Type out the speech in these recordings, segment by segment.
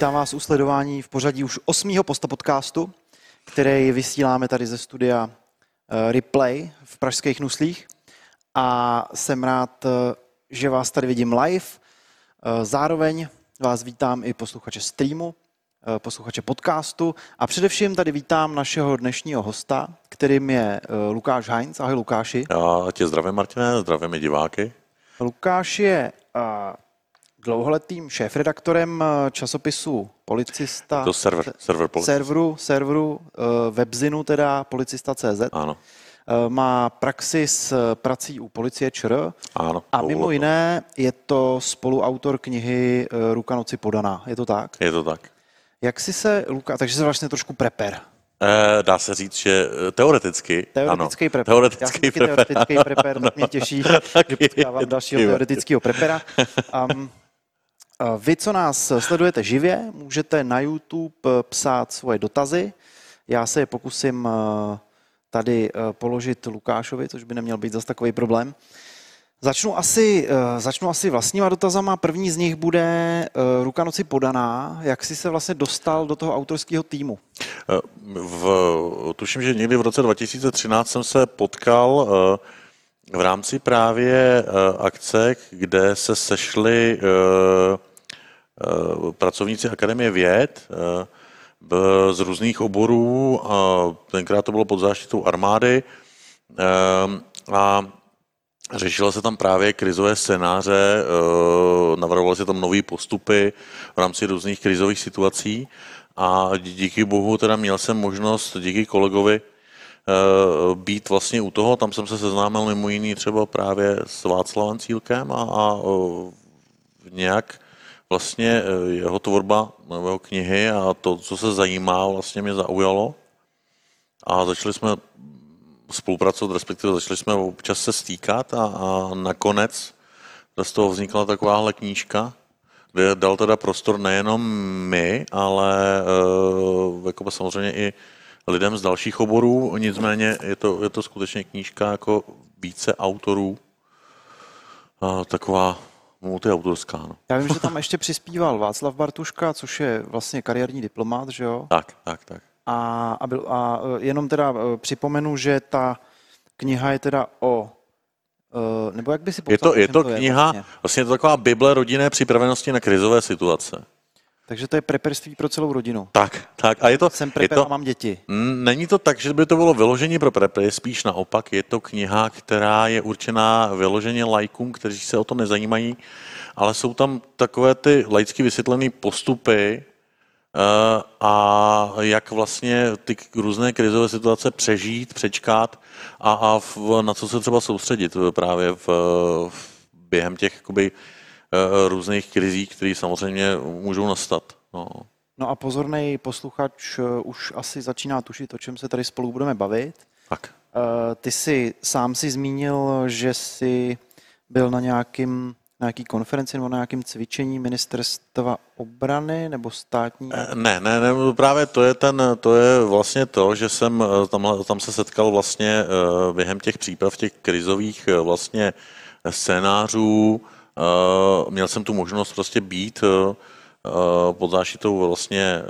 Vítám vás u sledování v pořadí už osmého postapodcastu, který vysíláme tady ze studia eh, Replay v Pražských Nuslích. A jsem rád, eh, že vás tady vidím live. Eh, zároveň vás vítám i posluchače streamu, posluchače podcastu a především tady vítám našeho dnešního hosta, kterým je Lukáš Heinz. Ahoj Lukáši. Já tě zdravím Martine, zdravím i diváky. Lukáš je dlouholetým šéfredaktorem eh, časopisu Policista. To server, server Policista. Serveru, serveru uh, webzinu teda policista.cz. Ano. Uh, má praxi s prací u policie ČR. Ano. A mimo jiné je to spoluautor knihy Ruka noci podaná. Je to tak? Je to tak. Jak si se, Luka, takže jsi vlastně trošku preper. Eh, dá se říct, že teoreticky, teoretický ano. Preper. Teoretický Já preper. teoretický preper, mě těší, že potkávám dalšího teoretického prepera. Um, vy, co nás sledujete živě, můžete na YouTube psát svoje dotazy. Já se je pokusím eh, tady eh, položit Lukášovi, což by neměl být zase takový problém. Začnu asi, eh, začnu asi vlastníma dotazama. První z nich bude Ruka noci podaná. Jak jsi se vlastně dostal do toho autorského týmu? V, tuším, že někdy v roce 2013 jsem se potkal v rámci právě akce, kde se sešli Eh, pracovníci Akademie věd eh, z různých oborů, tenkrát to bylo pod záštitou armády eh, a Řešilo se tam právě krizové scénáře, navrhovaly se tam nové postupy v rámci různých krizových situací a díky bohu teda měl jsem možnost díky kolegovi být vlastně u toho. Tam jsem se seznámil mimo jiný třeba právě s Václavem Cílkem a, a nějak vlastně eh, jeho tvorba, jeho knihy a to, co se zajímá, vlastně mě zaujalo. A začali jsme spolupracovat, respektive začali jsme občas se stýkat a, a nakonec z toho vznikla takováhle knížka, kde dal teda prostor nejenom my, ale uh, jako samozřejmě i lidem z dalších oborů, nicméně je to, je to skutečně knížka jako více autorů, taková multiautorská. No. Já vím, že tam ještě přispíval Václav Bartuška, což je vlastně kariérní diplomát, že jo? Tak, tak, tak. A, a, byl, a e, jenom teda e, připomenu, že ta kniha je teda o e, nebo jak by si popsal, Je to, je to kniha, je vlastně? vlastně je to taková Bible rodinné připravenosti na krizové situace. Takže to je preperství pro celou rodinu. Tak, tak. A je to, Jsem preper je to, a mám děti. Není to tak, že by to bylo vyložení pro prepery, spíš naopak. Je to kniha, která je určená vyloženě lajkům, kteří se o to nezajímají, ale jsou tam takové ty laicky vysvětlené postupy, uh, a jak vlastně ty různé krizové situace přežít, přečkat a, a v, na co se třeba soustředit právě v, v během těch jakoby, Eh, různých krizí, které samozřejmě můžou nastat. No. no a pozorný posluchač eh, už asi začíná tušit, o čem se tady spolu budeme bavit. Tak. Eh, ty jsi sám si zmínil, že jsi byl na nějakým na nějaký konferenci nebo na nějakém cvičení ministerstva obrany nebo státní? Ne, ne, ne, právě to je, ten, to je vlastně to, že jsem tam, tam se setkal vlastně během těch příprav těch krizových vlastně scénářů, Uh, měl jsem tu možnost prostě být uh, pod záštitou vlastně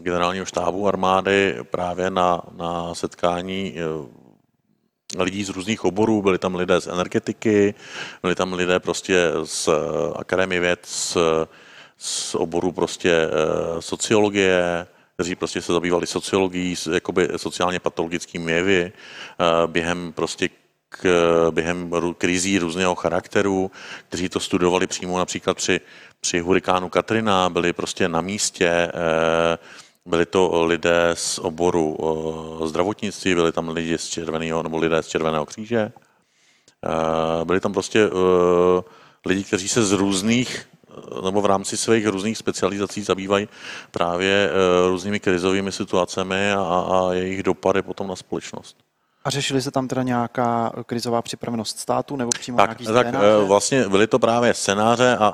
generálního štábu armády právě na, na setkání lidí z různých oborů, byli tam lidé z energetiky, byli tam lidé prostě z akademie věd, z, z oboru prostě sociologie, kteří prostě se zabývali sociologií, jakoby sociálně patologickými jevy, během prostě k, během krizí různého charakteru, kteří to studovali přímo například při, při hurikánu Katrina, byli prostě na místě, eh, byli to lidé z oboru eh, zdravotnictví, byli tam lidi z červeného nebo lidé z Červeného kříže. Eh, byli tam prostě lidi, kteří se z různých nebo v rámci svých různých specializací zabývají právě různými krizovými situacemi a, a jejich dopady potom na společnost. A řešili se tam teda nějaká krizová připravenost státu nebo přímo tak, nějaký tak scénáře? Eh, vlastně byly to právě scénáře a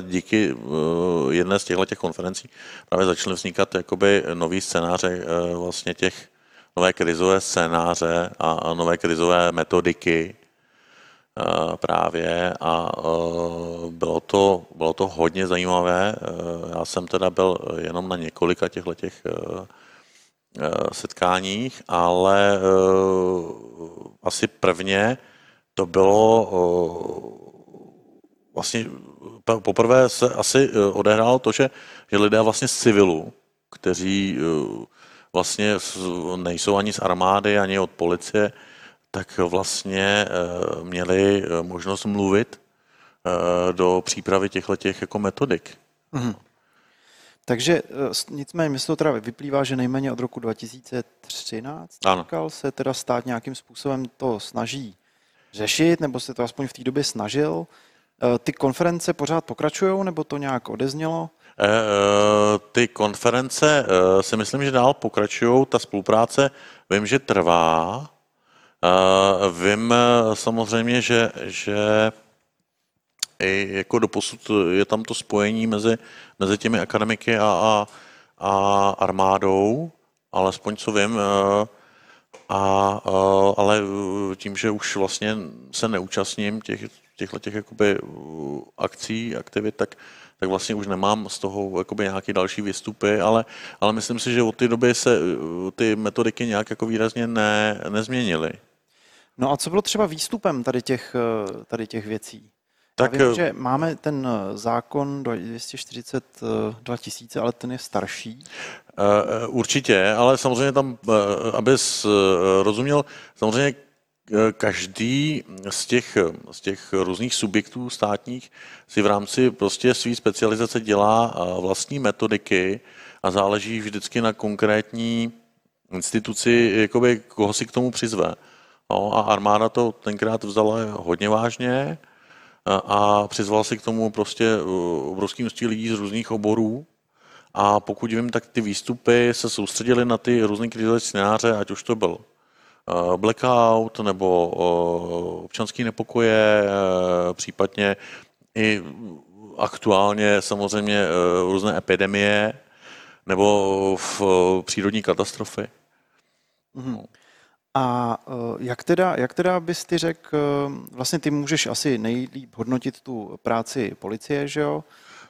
díky eh, jedné z těchto těch konferencí právě začaly vznikat jakoby nový scénáře eh, vlastně těch nové krizové scénáře a nové krizové metodiky, právě a bylo to, bylo to hodně zajímavé. Já jsem teda byl jenom na několika těchto těch setkáních, ale asi prvně to bylo vlastně poprvé se asi odehrálo to, že, že lidé vlastně z civilu, kteří vlastně nejsou ani z armády, ani od policie, tak vlastně eh, měli eh, možnost mluvit eh, do přípravy těchto těch jako metodik. Mm-hmm. Takže nicméně mi to teda vyplývá, že nejméně od roku 2013 ano. se teda stát nějakým způsobem to snaží řešit, nebo se to aspoň v té době snažil. Ty konference pořád pokračují, nebo to nějak odeznělo? Ty konference si myslím, že dál pokračují. Ta spolupráce vím, že trvá. Vím eh, samozřejmě, že, že i jako doposud je tam to spojení mezi, mezi těmi akademiky a, a, a armádou, alespoň co vím, eh, a, eh, ale tím, že už vlastně se neúčastním těch, těchto těch jakoby akcí, aktivit, tak, tak vlastně už nemám z toho jakoby nějaký další výstupy, ale, ale myslím si, že od té doby se ty metodiky nějak jako výrazně ne, nezměnily. No a co bylo třeba výstupem tady těch, eh, tady těch věcí? Tak, Já vím, eh, že máme ten eh, zákon do 242 tisíce, ale ten je starší. Určitě, ale samozřejmě tam, abys rozuměl, samozřejmě každý z těch, z těch různých subjektů státních si v rámci prostě své specializace dělá vlastní metodiky a záleží vždycky na konkrétní instituci, jakoby, koho si k tomu přizve. No, a armáda to tenkrát vzala hodně vážně a, přizvala si k tomu prostě uh, obrovský množství lidí z různých oborů. A pokud vím, tak ty výstupy se soustředily na ty různé krizové scénáře, ať už to byl uh, blackout nebo uh, občanský nepokoje, případně i aktuálně samozřejmě různé epidemie nebo v přírodní katastrofy. Mm-hmm. A eh, jak teda, jak teda bys ty řekl, eh, vlastně ty můžeš asi nejlíp hodnotit tu práci policie, že jo?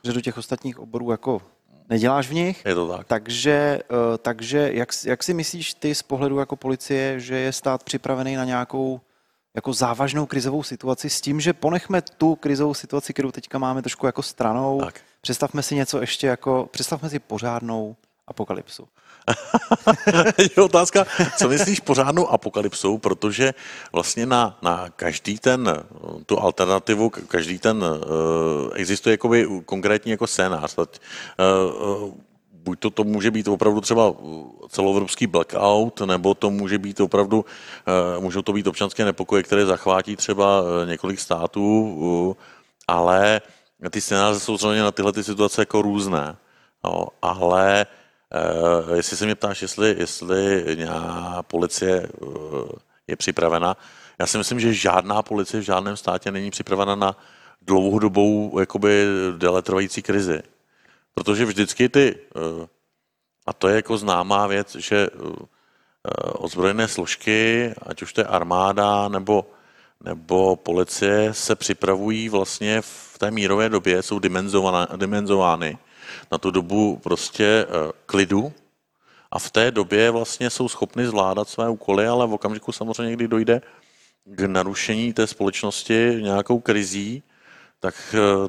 Že do těch ostatních oborů jako neděláš v nich. Je to tak. Takže, eh, takže jak, jak si myslíš ty z pohledu jako policie, že je stát připravený na nějakou jako závažnou krizovou situaci s tím, že ponechme tu krizovou situaci, kterou teďka máme trošku jako stranou. Tak. Představme si něco ještě jako, představme si pořádnou apokalypsu. je otázka, co myslíš pořádnou apokalypsou, protože vlastně na, na každý ten, tu alternativu, každý ten, uh, existuje jakoby konkrétní jako scénář. uh, buď to, to může být opravdu třeba celoevropský blackout, nebo to může být opravdu, uh, můžou to být občanské nepokoje, které zachvátí třeba několik států, ale ty scénáře jsou samozřejmě na tyhle ty situace jako různé. No, ale Uh, jestli se mě ptáš, jestli, jestli nějaká policie uh, je připravena, já si myslím, že žádná policie v žádném státě není připravena na dlouhodobou, jakoby deletrvající krizi. Protože vždycky ty, uh, a to je jako známá věc, že ozbrojené složky, ať už to je armáda nebo, nebo policie, se připravují vlastně v té mírové době, jsou dimenzovány na tu dobu prostě eh, klidu. A v té době vlastně jsou schopni zvládat své úkoly, ale v okamžiku samozřejmě, kdy dojde k narušení té společnosti nějakou krizí, tak eh,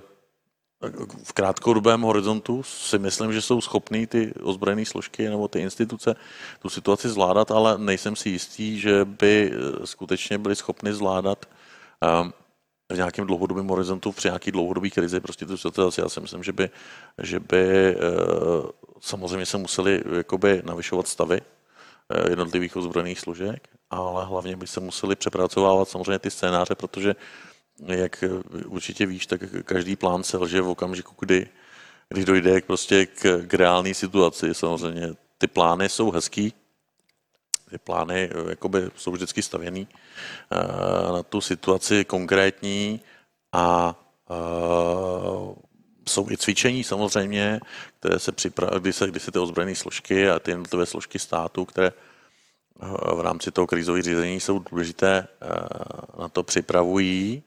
v krátkodobém horizontu si myslím, že jsou schopní ty ozbrojené složky nebo ty instituce tu situaci zvládat, ale nejsem si jistý, že by eh, skutečně byli schopni zvládat v nějakém dlouhodobém horizontu, při nějaký dlouhodobý krizi, prostě tu situaci, já si myslím, že by, že by eh, samozřejmě se museli jakoby navyšovat stavy eh, jednotlivých ozbrojených složek, ale hlavně by se museli přepracovávat samozřejmě ty scénáře, protože jak určitě víš, tak každý plán se lže v okamžiku, kdy, kdy dojde prostě k, k reálné situaci. Samozřejmě ty plány jsou hezký, ty plány eh, jakoby jsou vždycky stavěný eh, na tu situaci konkrétní a eh, jsou i cvičení samozřejmě, které se připraví, kdy se, kdy se ty ozbrojené složky a ty jednotlivé složky státu, které v rámci toho krizového řízení jsou důležité, na to připravují.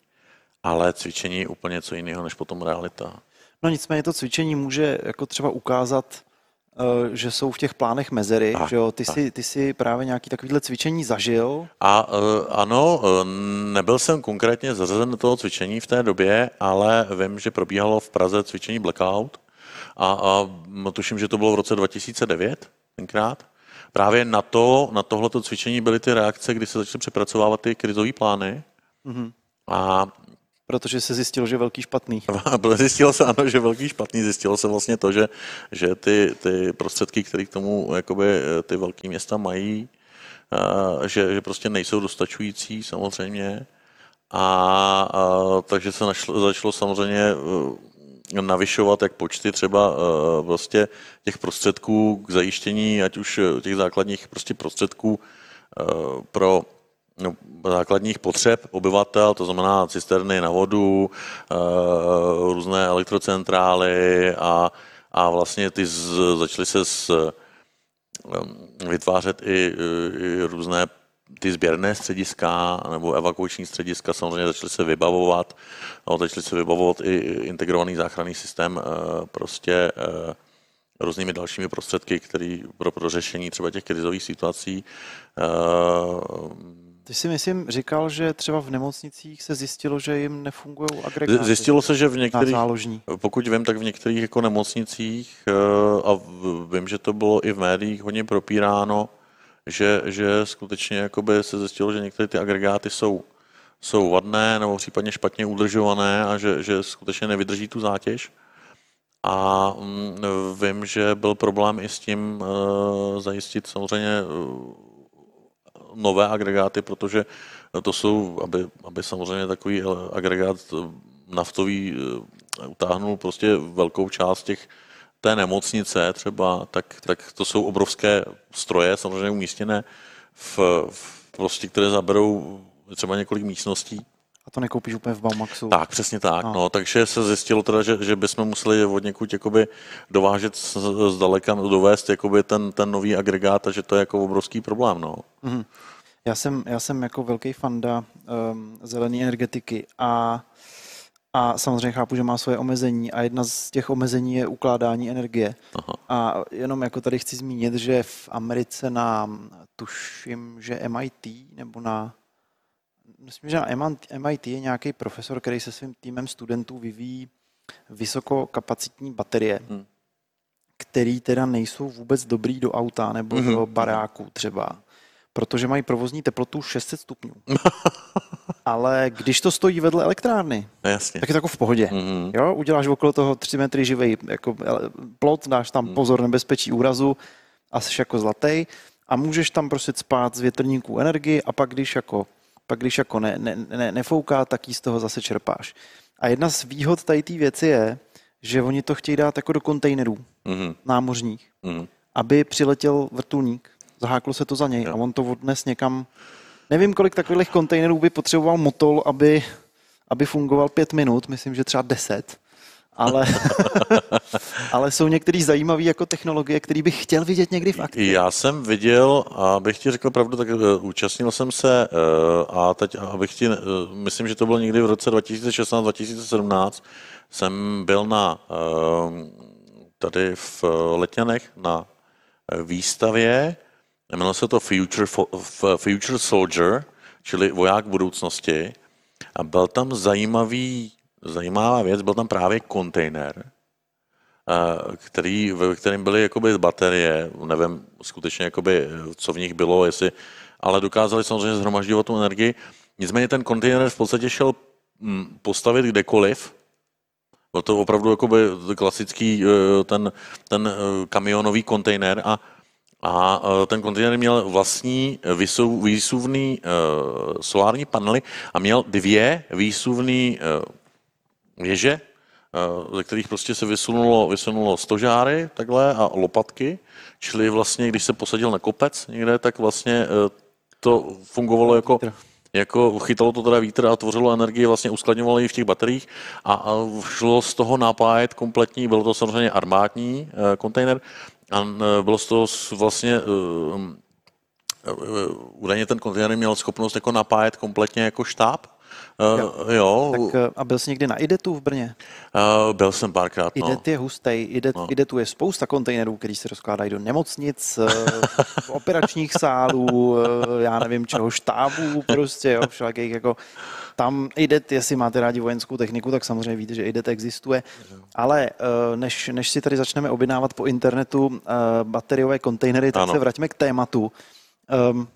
ale cvičení je úplně něco jiného než potom realita. No nicméně to cvičení může jako třeba ukázat, že jsou v těch plánech mezery, tak, že jo? Ty, tak. si, ty si právě nějaký takovýhle cvičení zažil? A uh, ano, nebyl jsem konkrétně zařazen do toho cvičení v té době, ale vím, že probíhalo v Praze cvičení Blackout a, a tuším, že to bylo v roce 2009 tenkrát. Právě na to, na tohleto cvičení byly ty reakce, kdy se začaly přepracovávat ty krizové plány. Mm-hmm. A Protože se zjistilo, že velký špatný. Zjistilo se, ano, že velký špatný. Zjistilo se vlastně to, že, že ty, ty prostředky, které k tomu jakoby, ty velké města mají, že, že prostě nejsou dostačující samozřejmě. A, a takže se našlo, začalo samozřejmě e, navyšovat jak počty třeba e, prostě těch prostředků k zajištění, ať už těch základních prostě prostředků e, pro základních potřeb obyvatel, to znamená cisterny na vodu, e, různé elektrocentrály a, a vlastně ty z, začaly se s, eh, vytvářet i, i různé ty sběrné střediska nebo evakuační střediska. Samozřejmě začaly se vybavovat, no, začaly se vybavovat i integrovaný záchranný systém e, prostě různými dalšími prostředky, který pro, pro řešení třeba těch krizových situací ty si myslím říkal, že třeba v nemocnicích se zjistilo, že jim nefungují agregáty. Zjistilo se, že v některých, pokud vím, tak v některých jako nemocnicích, eh, a vím, že to bylo i v médiích hodně propíráno, že, že skutečně jakoby se zjistilo, že některé ty agregáty jsou, jsou vadné nebo případně špatně udržované a že, že skutečně nevydrží tu zátěž. A mm, vím, že byl problém i s tím uh, zajistit samozřejmě uh, nové agregáty, protože to jsou, aby, aby samozřejmě takový agregát naftový eh, utáhnul prostě velkou část těch té nemocnice třeba, tak, tak to jsou obrovské stroje, samozřejmě umístěné v, v prostě, které zaberou třeba několik místností. A to nekoupíš úplně v Baumaxu. Tak, přesně tak. No. no takže se zjistilo teda, že, že bychom museli od někud jakoby dovážet zdaleka, dovést jakoby ten, ten nový agregát a že to je jako obrovský problém. No. Mm-hmm. Já jsem, já jsem jako velký fanda um, zelené energetiky a, a samozřejmě chápu, že má svoje omezení a jedna z těch omezení je ukládání energie. Aha. A jenom jako tady chci zmínit, že v Americe na, tuším, že MIT nebo na myslím, že na MIT je nějaký profesor, který se svým týmem studentů vyvíjí vysokokapacitní baterie, hmm. který teda nejsou vůbec dobrý do auta nebo hmm. do baráku třeba protože mají provozní teplotu 600 stupňů. Ale když to stojí vedle elektrárny, no, Jasně. tak je to jako v pohodě. Mm-hmm. Jo? Uděláš okolo toho 3 metry živej jako plot, dáš tam mm. pozor nebezpečí úrazu a jsi jako zlatý a můžeš tam prostě spát z větrníků energii a pak když jako, pak když jako ne, ne, ne, nefouká, tak jí z toho zase čerpáš. A jedna z výhod tady té věci je, že oni to chtějí dát jako do kontejnerů mm-hmm. námořních, mm-hmm. aby přiletěl vrtulník zaháklo se to za něj jo. a on to odnes někam, nevím, kolik takových kontejnerů by potřeboval motol, aby, aby fungoval pět minut, myslím, že třeba deset, ale, ale jsou některé zajímavé jako technologie, které bych chtěl vidět někdy v akci. Já jsem viděl, a bych ti řekl pravdu, tak uh, účastnil jsem se uh, a teď, abych ti, uh, myslím, že to bylo někdy v roce 2016-2017, jsem byl na tady v Letňanech na výstavě, Jmenovalo se to Future, Future Soldier, čili voják budoucnosti. A byl tam zajímavý, zajímavá věc, byl tam právě kontejner, který, ve kterém byly jakoby baterie, nevím skutečně, jakoby, co v nich bylo, jestli, ale dokázali samozřejmě zhromažďovat tu energii. Nicméně ten kontejner v podstatě šel hm, postavit kdekoliv, byl to opravdu jakoby klasický eh, ten, ten eh, kamionový kontejner a a ten kontejner měl vlastní vysou, výsuvný solární panely a měl dvě výsuvné věže, uh, ze kterých prostě se vysunulo, vysunulo stožáry takhle a lopatky, čili vlastně, když se posadil na kopec někde, tak vlastně uh, to fungovalo jako jako chytalo to teda vítr a tvořilo energii, vlastně uskladňovalo ji v těch bateriích. A, a šlo z toho napájet kompletní, bylo to samozřejmě armádní e, kontejner, a bylo z toho vlastně údajně ten kontejner měl schopnost jako napájet kompletně jako štáb, Uh, jo. Tak, eh, a byl jsi někdy na IDETu v Brně? Uh, byl jsem párkrát, no. IDET je hustej. IDET, no. IDETu je spousta kontejnerů, který se rozkládají do nemocnic, operačních sálů, já nevím čeho, štábů, prostě, jo, všelakých jako tam IDET, jestli máte rádi vojenskou techniku, tak samozřejmě víte, že IDET existuje. Ale než, než si tady začneme objednávat po internetu bateriové kontejnery, tak ano. se vraťme k tématu. Um,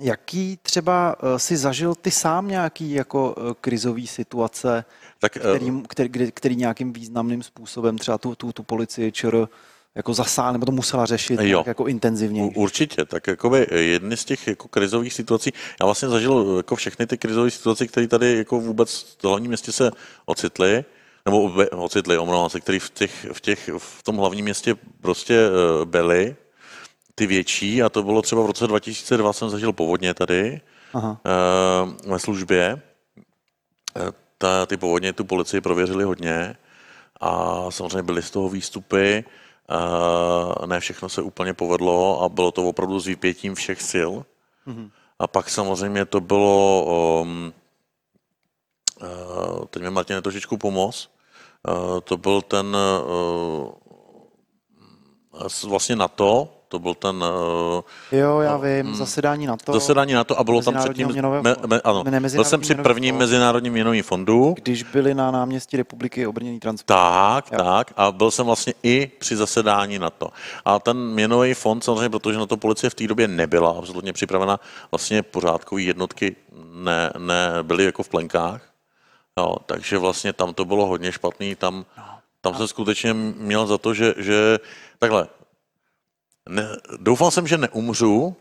Jaký třeba eh, si zažil ty sám nějaký jako eh, krizový situace, tak, eh, který, který, který nějakým významným způsobem třeba tu, tu, tu policii ČR jako zasál, nebo to musela řešit jo. tak jako intenzivně. Určitě, tak jakoby jedny z těch jako krizových situací, já vlastně zažil jako všechny ty krizové situace, které tady jako vůbec v hlavním městě se ocitly, nebo ocitly, omlouvám se, které v, těch, v, těch, v tom hlavním městě prostě byly, ty větší, a to bylo třeba v roce 2002, jsem zažil povodně tady Aha. Uh, ve službě. Uh, ta, ty povodně tu policii prověřili hodně a samozřejmě byly z toho výstupy. Uh, ne všechno se úplně povedlo a bylo to opravdu s vypětím všech sil. Mhm. A pak samozřejmě to bylo, um, uh, teď mi Martin trošičku pomoz, uh, to byl ten uh, vlastně na to, to byl ten... Uh, jo, já vím, um, zasedání na to. Zasedání na to a bylo tam předtím... Me, me, ano, byl jsem při prvním Mezinárodním měnovým fondu. Když byli na náměstí republiky obrněný transport. Tak, jo. tak. A byl jsem vlastně i při zasedání na to. A ten měnový fond, samozřejmě, protože na to policie v té době nebyla absolutně připravena, vlastně pořádkové jednotky ne, ne, byly jako v plenkách. Jo, takže vlastně tam to bylo hodně špatný. Tam, no. tam jsem skutečně měl za to, že, že takhle, ne, doufal jsem, že neumřu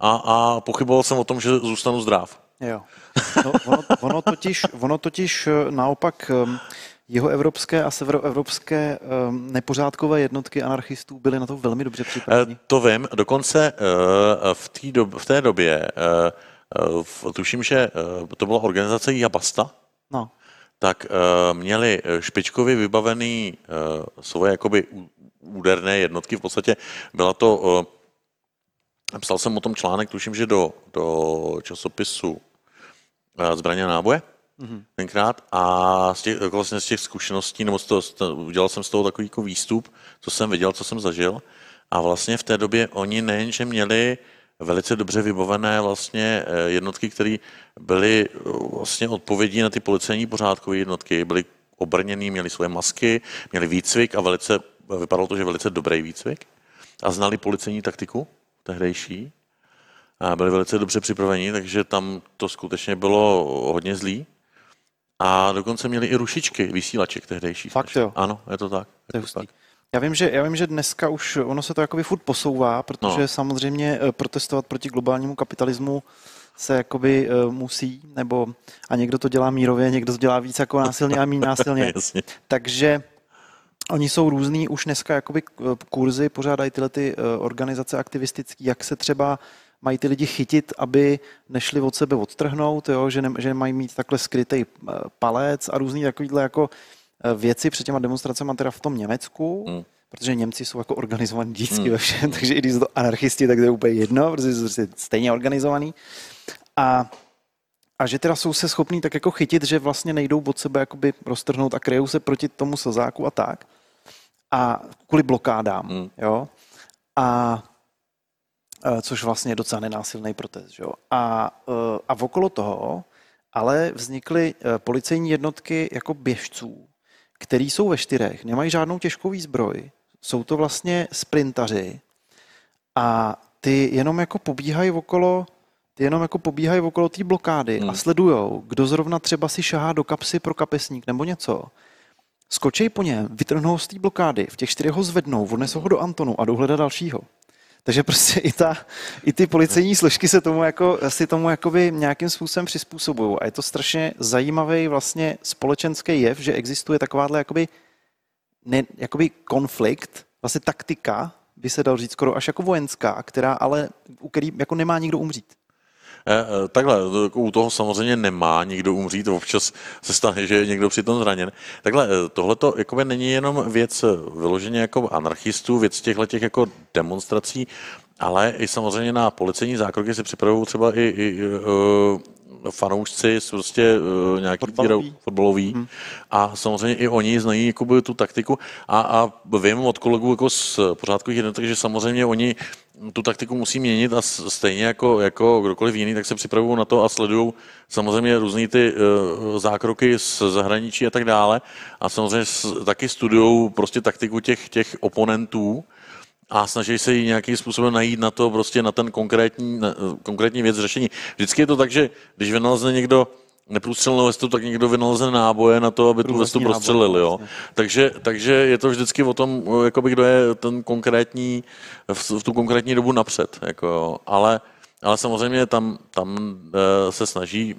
a, a pochyboval jsem o tom, že zůstanu zdrav. Jo. No, ono, ono, totiž, ono totiž eh, naopak um, jeho evropské a severoevropské um, nepořádkové jednotky anarchistů byly na to velmi dobře připraveni. Uh, to vím, dokonce v, té dob, v té době, tuším, že to byla organizace Jabasta, no. tak měli špičkově vybavený svoje jakoby úderné jednotky. V podstatě byla to, uh, psal jsem o tom článek, tuším, že do, do časopisu uh, Zbraně a náboje, mm-hmm. tenkrát a z těch, jako vlastně z těch zkušeností, nebo z toho, udělal jsem z toho takový jako výstup, co jsem viděl, co jsem zažil. A vlastně v té době oni nejenže měli velice dobře vybavené vlastně eh, jednotky, které byly vlastně odpovědí na ty policejní pořádkové jednotky, byly obrněný, měli svoje masky, měli výcvik a velice vypadalo to, že velice dobrý výcvik a znali policejní taktiku tehdejší. A byli velice dobře připraveni, takže tam to skutečně bylo hodně zlý. A dokonce měli i rušičky vysílaček tehdejší. Fakt jo? Ano, je to tak. Je to, tak. Já vím, že, já vím, že dneska už ono se to jakoby furt posouvá, protože no. samozřejmě eh, protestovat proti globálnímu kapitalismu se jakoby uh, musí, nebo a někdo to dělá mírově, někdo to dělá víc jako násilně a méně násilně. Takže Oni jsou různý, už dneska jakoby eh, kurzy pořádají tyhle ty eh, organizace aktivistické, jak se třeba mají ty lidi chytit, aby nešli od sebe odtrhnout, jo? Že, ne, že mají mít takhle skrytý eh, palec a různý takovýhle jako věci před těma demonstracemi teda v tom Německu, hmm. protože Němci jsou jako organizovaní vždycky hmm. ve všem, takže i když jsou to anarchisti, tak to je úplně jedno, protože jsou prostě stejně organizovaný. A a že teda jsou se schopní tak jako chytit, že vlastně nejdou od sebe jakoby roztrhnout a kryjou se proti tomu slzáku a tak a kvůli blokádám, hmm. jo. A což vlastně je docela nenásilný protest, jo. A, e, a okolo toho ale vznikly e, policejní jednotky jako běžců, který jsou ve čtyřech, nemají žádnou těžkou výzbroj, jsou to vlastně sprintaři a ty jenom jako pobíhají okolo ty jenom jako pobíhají okolo té blokády hmm. a sledujou, kdo zrovna třeba si šahá do kapsy pro kapesník nebo něco skočej po něm, vytrhnou z té blokády, v těch čtyřech ho zvednou, odnesou ho do Antonu a jdou hledat dalšího. Takže prostě i, ta, i ty policejní složky se tomu jako, si tomu jakoby nějakým způsobem přizpůsobují. A je to strašně zajímavý vlastně společenský jev, že existuje takováhle jakoby, ne, jakoby konflikt, vlastně taktika, by se dal říct skoro až jako vojenská, která ale, u který jako nemá nikdo umřít. Eh, eh, takhle, u toho samozřejmě nemá nikdo umřít, občas se stane, že je někdo přitom zraněn. Takhle, eh, tohle to jakoby není jenom věc vyloženě jako anarchistů, věc těchto těch jako demonstrací, ale i samozřejmě na policejní zákroky se připravují třeba i, i fanoušci, prostě uh, nějaký fotbalový, fotbalový hmm. a samozřejmě i oni znají jakoby, tu taktiku a, a vím od kolegů jako z pořádkových jednotek, že samozřejmě oni tu taktiku musí měnit a stejně jako, jako kdokoliv jiný, tak se připravují na to a sledují samozřejmě různé ty uh, zákroky z zahraničí a tak dále. A samozřejmě s, taky studují prostě taktiku těch, těch oponentů a snaží se ji nějakým způsobem najít na to, prostě na ten konkrétní, na, konkrétní věc řešení. Vždycky je to tak, že když vynalezne někdo neprůstřelnou vestu, tak někdo vynalezne náboje na to, aby tu vestu prostřelili. Jo. Takže, takže je to vždycky o tom, jakoby, kdo je ten konkrétní, v, v tu konkrétní dobu napřed. Jako, jo. Ale, ale samozřejmě tam, tam eh, se snaží,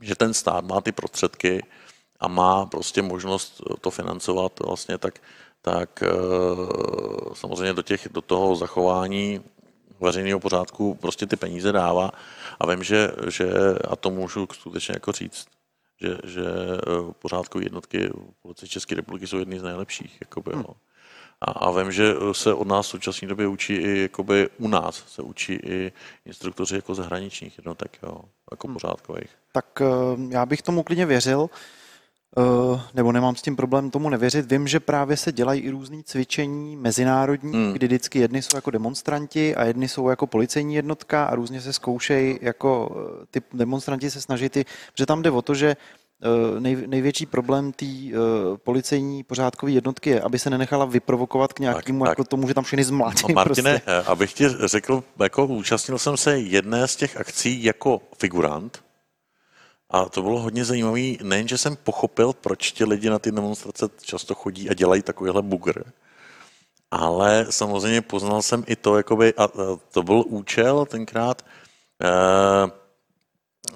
že ten stát má ty prostředky a má prostě možnost to financovat vlastně, tak, tak eh, samozřejmě do, těch, do toho zachování veřejného pořádku prostě ty peníze dává. A vím, že, že a to můžu skutečně jako říct, že, že eh, pořádkové jednotky policie České republiky jsou jedny z nejlepších. Jakoby, hmm. A, a vím, že se od nás v současné době učí i jakoby u nás se učí i instruktoři jako zahraničních jednotek, jo, jako hmm. pořádkových. Tak eh, já bych tomu klidně věřil. Uh, nebo nemám s tím problém tomu nevěřit. Vím, že právě se dělají i různé cvičení mezinárodní, hmm. kdy vždycky jedny jsou jako demonstranti a jedny jsou jako policejní jednotka a různě se zkoušejí, jako eh, ty demonstranti se snaží ty, že tam jde o to, že uh, nej, největší problém té uh, policejní pořádkové jednotky je, aby se nenechala vyprovokovat k nějakému, jako tomu, že tam všechny zmlátí. No, Martine, prostě. abych ti řekl, jako účastnil jsem se jedné z těch akcí jako figurant, a to bylo hodně zajímavé, nejen, že jsem pochopil, proč ti lidi na ty demonstrace často chodí a dělají takovýhle bugr, ale samozřejmě poznal jsem i to, jakoby, a to byl účel tenkrát, e,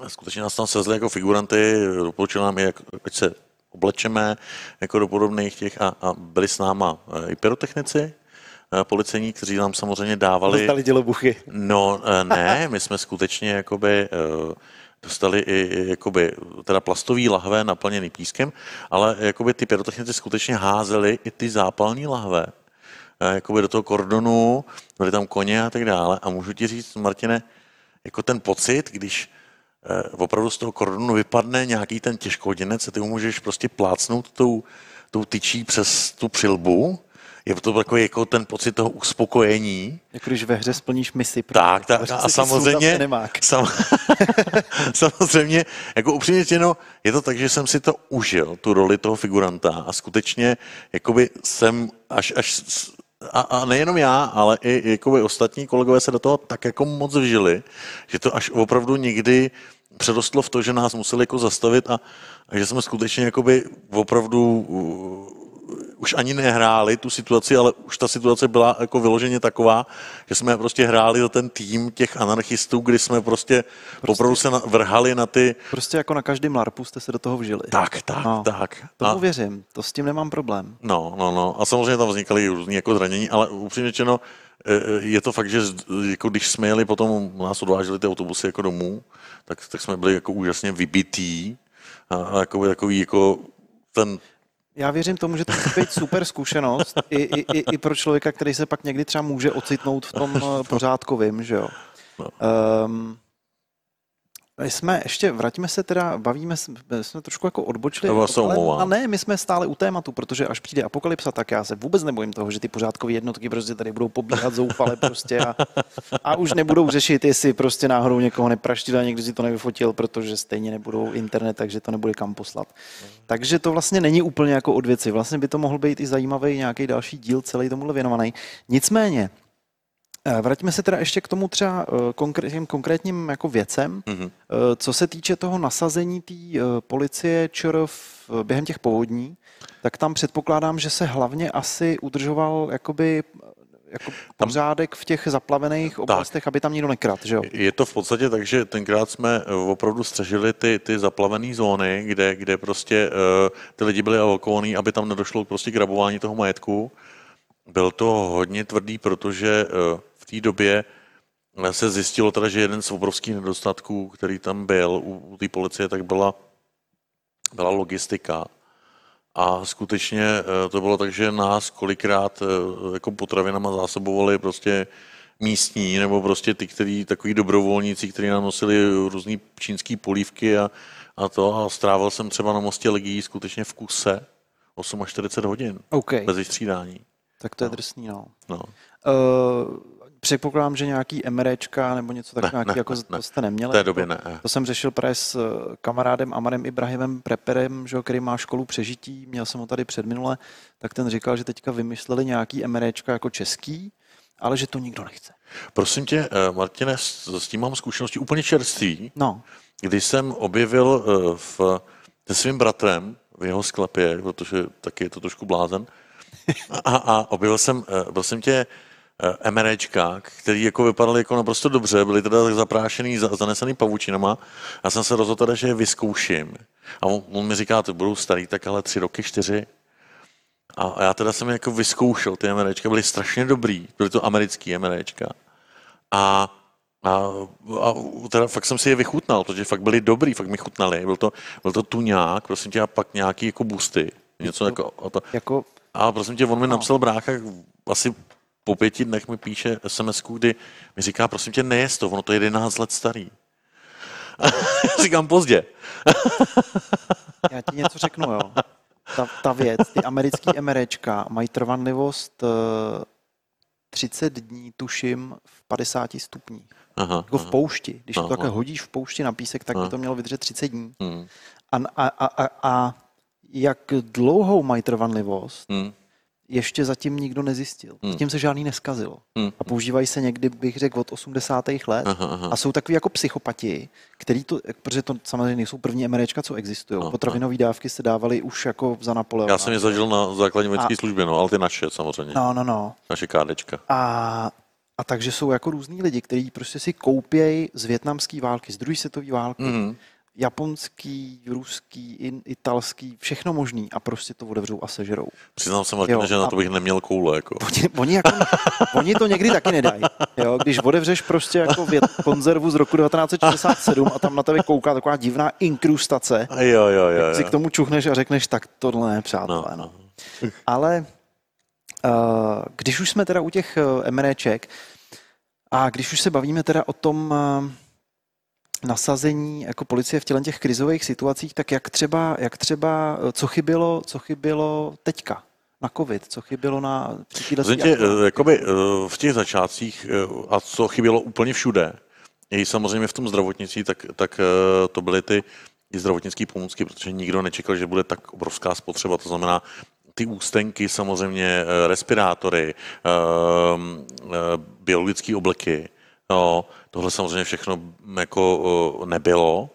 skutečně nás tam sezli jako figuranty, doporučil nám, jak, ať se oblečeme jako do podobných těch a, a byli s náma eh, i pyrotechnici, eh, policejní, kteří nám samozřejmě dávali... Dostali dělobuchy. No ne, my jsme skutečně jakoby dostali i, jakoby, teda plastový lahve naplněný pískem, ale jakoby ty pyrotechnici skutečně házeli i ty zápalní lahve eh, jakoby do toho kordonu, byly tam koně a tak dále. A můžu ti říct, Martine, jako ten pocit, když eh, opravdu z toho kordonu vypadne nějaký ten těžkoděnec a ty mu můžeš prostě plácnout tou, tou tyčí přes tu přilbu je to takový jako ten pocit toho uspokojení. Jako když ve hře splníš misi. Tak, tak a samozřejmě, sam, samozřejmě, jako upřímně řečeno, je to tak, že jsem si to užil, tu roli toho figuranta a skutečně jakoby jsem až, až a, a nejenom já, ale i jakoby ostatní kolegové se do toho tak jako moc vžili, že to až opravdu někdy předostlo v to, že nás museli jako zastavit a, a že jsme skutečně jakoby opravdu už ani nehráli tu situaci, ale už ta situace byla jako vyloženě taková, že jsme prostě hráli za ten tým těch anarchistů, kdy jsme prostě, prostě opravdu se vrhali na ty... Prostě jako na každém larpu jste se do toho vžili. Tak, tak, no, tak. Tomu a... věřím, to s tím nemám problém. No, no, no. A samozřejmě tam vznikaly různé jako zranění, ale upřímně řečeno, e, e, je to fakt, že jako když jsme jeli, potom nás odváželi ty autobusy jako domů, tak, tak jsme byli jako úžasně vybitý a, a jako, takový jako ten já věřím tomu, že to může být super zkušenost i, i, i, i pro člověka, který se pak někdy třeba může ocitnout v tom eh, pořádkovým, že jo. Um, my jsme ještě, vrátíme se teda, bavíme, jsme trošku jako odbočili, ale, a ne, my jsme stále u tématu, protože až přijde apokalypsa, tak já se vůbec nebojím toho, že ty pořádkové jednotky prostě tady budou pobíhat zoufale prostě a, a už nebudou řešit, jestli prostě náhodou někoho nepraštil a někdo si to nevyfotil, protože stejně nebudou internet, takže to nebude kam poslat. Takže to vlastně není úplně jako od věci. Vlastně by to mohl být i zajímavý nějaký další díl celý tomuhle věnovaný. Nicméně, Eh, vraťme se teda ještě k tomu třeba eh, konkrétním, konkrétním jako věcem. Mm-hmm. Co se týče toho nasazení té policie ČR během těch povodní, tak tam předpokládám, že se hlavně asi udržoval jakoby jako pořádek v těch zaplavených oblastech, tak. aby tam nikdo nekrat, že jo? Je to v podstatě tak, že tenkrát jsme opravdu střežili ty, ty zaplavené zóny, kde, kde prostě uh, ty lidi byli alokovaní, aby tam nedošlo prostě k rabování toho majetku. Byl to hodně tvrdý, protože uh, v té době se zjistilo teda, že jeden z obrovských nedostatků, který tam byl u, u té policie, tak byla, byla logistika. A skutečně eh, to bylo tak, že nás kolikrát eh, jako potravinama zásobovali prostě místní, nebo prostě ty, který, takový dobrovolníci, kteří nám nosili různé čínské polívky a, a to. A strávil jsem třeba na mostě Legii skutečně v kuse 48 hodin. Okay. Bez vystřídání. Tak to je no. drsný, no. no. Uh, předpokládám, že nějaký MRčka nebo něco tak nějaký, ne, jako ne, to jste neměli. V té době ne. To jsem řešil právě s eh, kamarádem Amarem Ibrahimem Preperem, že, který má školu přežití, měl jsem ho tady před minule, tak ten říkal, že teďka vymysleli nějaký MRčka jako český, ale že to nikdo nechce. Prosím tě, eh, Martine, s tím mám zkušenosti úplně čerstvý. No. Když jsem objevil v, se svým bratrem v jeho sklepě, protože taky je to trošku blázen, a, a objevil jsem, prosím tě, Eh, MRčka, který jako vypadaly jako naprosto dobře, byly teda tak zaprášený, zanesený pavučinama. Já jsem se rozhodl teda, že je vyzkouším. A on, on mi říká, to budou starý, tak ale tři roky, čtyři. A já teda jsem jako vyzkoušel ty MRčka, byly strašně dobrý, byly to americký MRčka. A, a, a teda fakt jsem si je vychutnal, protože fakt byly dobrý, fakt mi chutnali. Byl to, byl to tuňák, prosím tě, a pak nějaký jako busty. Něco jako, a to. jako... A prosím tě, on mi napsal brácha asi po pěti dnech mi píše sms kdy mi říká, prosím tě, nejest to, ono to je 11 let starý. Říkám pozdě. Já ti něco řeknu, jo. Ta, ta věc, ty americký MRčka mají trvanlivost 30 eh, dní, tuším, v 50 stupních. Aha, jako aha. v poušti. Když aha. to takhle hodíš v poušti na písek, tak by to mělo vydržet 30 dní. Hmm. A, a, a, a jak dlouhou mají trvanlivost, hmm ještě zatím nikdo nezjistil. Hmm. Zatím se žádný neskazil. Hmm. A používají se někdy, bych řekl, od 80. let. Aha, aha. A jsou takový jako psychopati, který to, protože to samozřejmě nejsou první MRčka, co existují. Potravinové dávky se dávaly už jako za Napoleona. Já jsem je zažil na základní vojenské službě, no, ale ty naše samozřejmě. No, no, no. Naše kádečka. A a takže jsou jako různí lidi, kteří prostě si koupějí z větnamské války, z druhé světové války, mm-hmm japonský, ruský, in, italský, všechno možný a prostě to otevřou a sežerou. Přiznám se, Martin, že na to bych neměl koule. Jako. Oni, oni, jako, oni to někdy taky nedají. Jo? Když otevřeš prostě jako vět, konzervu z roku 1967 a tam na tebe kouká taková divná inkrustace, jo, jo, jo, jo. si k tomu čuchneš a řekneš, tak tohle ne, přátelé. No. no. Ale uh, když už jsme teda u těch uh, MRček a když už se bavíme teda o tom, uh, nasazení jako policie v těle těch krizových situacích, tak jak třeba, jak třeba co, chybělo, co chybělo teďka? na COVID, co chybělo na tě, eh, jakoby eh, v těch začátcích eh, a co chybělo úplně všude, i samozřejmě v tom zdravotnictví, tak, tak to byly ty zdravotnické pomůcky, protože nikdo nečekal, že bude tak obrovská spotřeba. To znamená, ty ústenky, samozřejmě respirátory, biologické obleky, no, Tohle samozřejmě všechno jako nebylo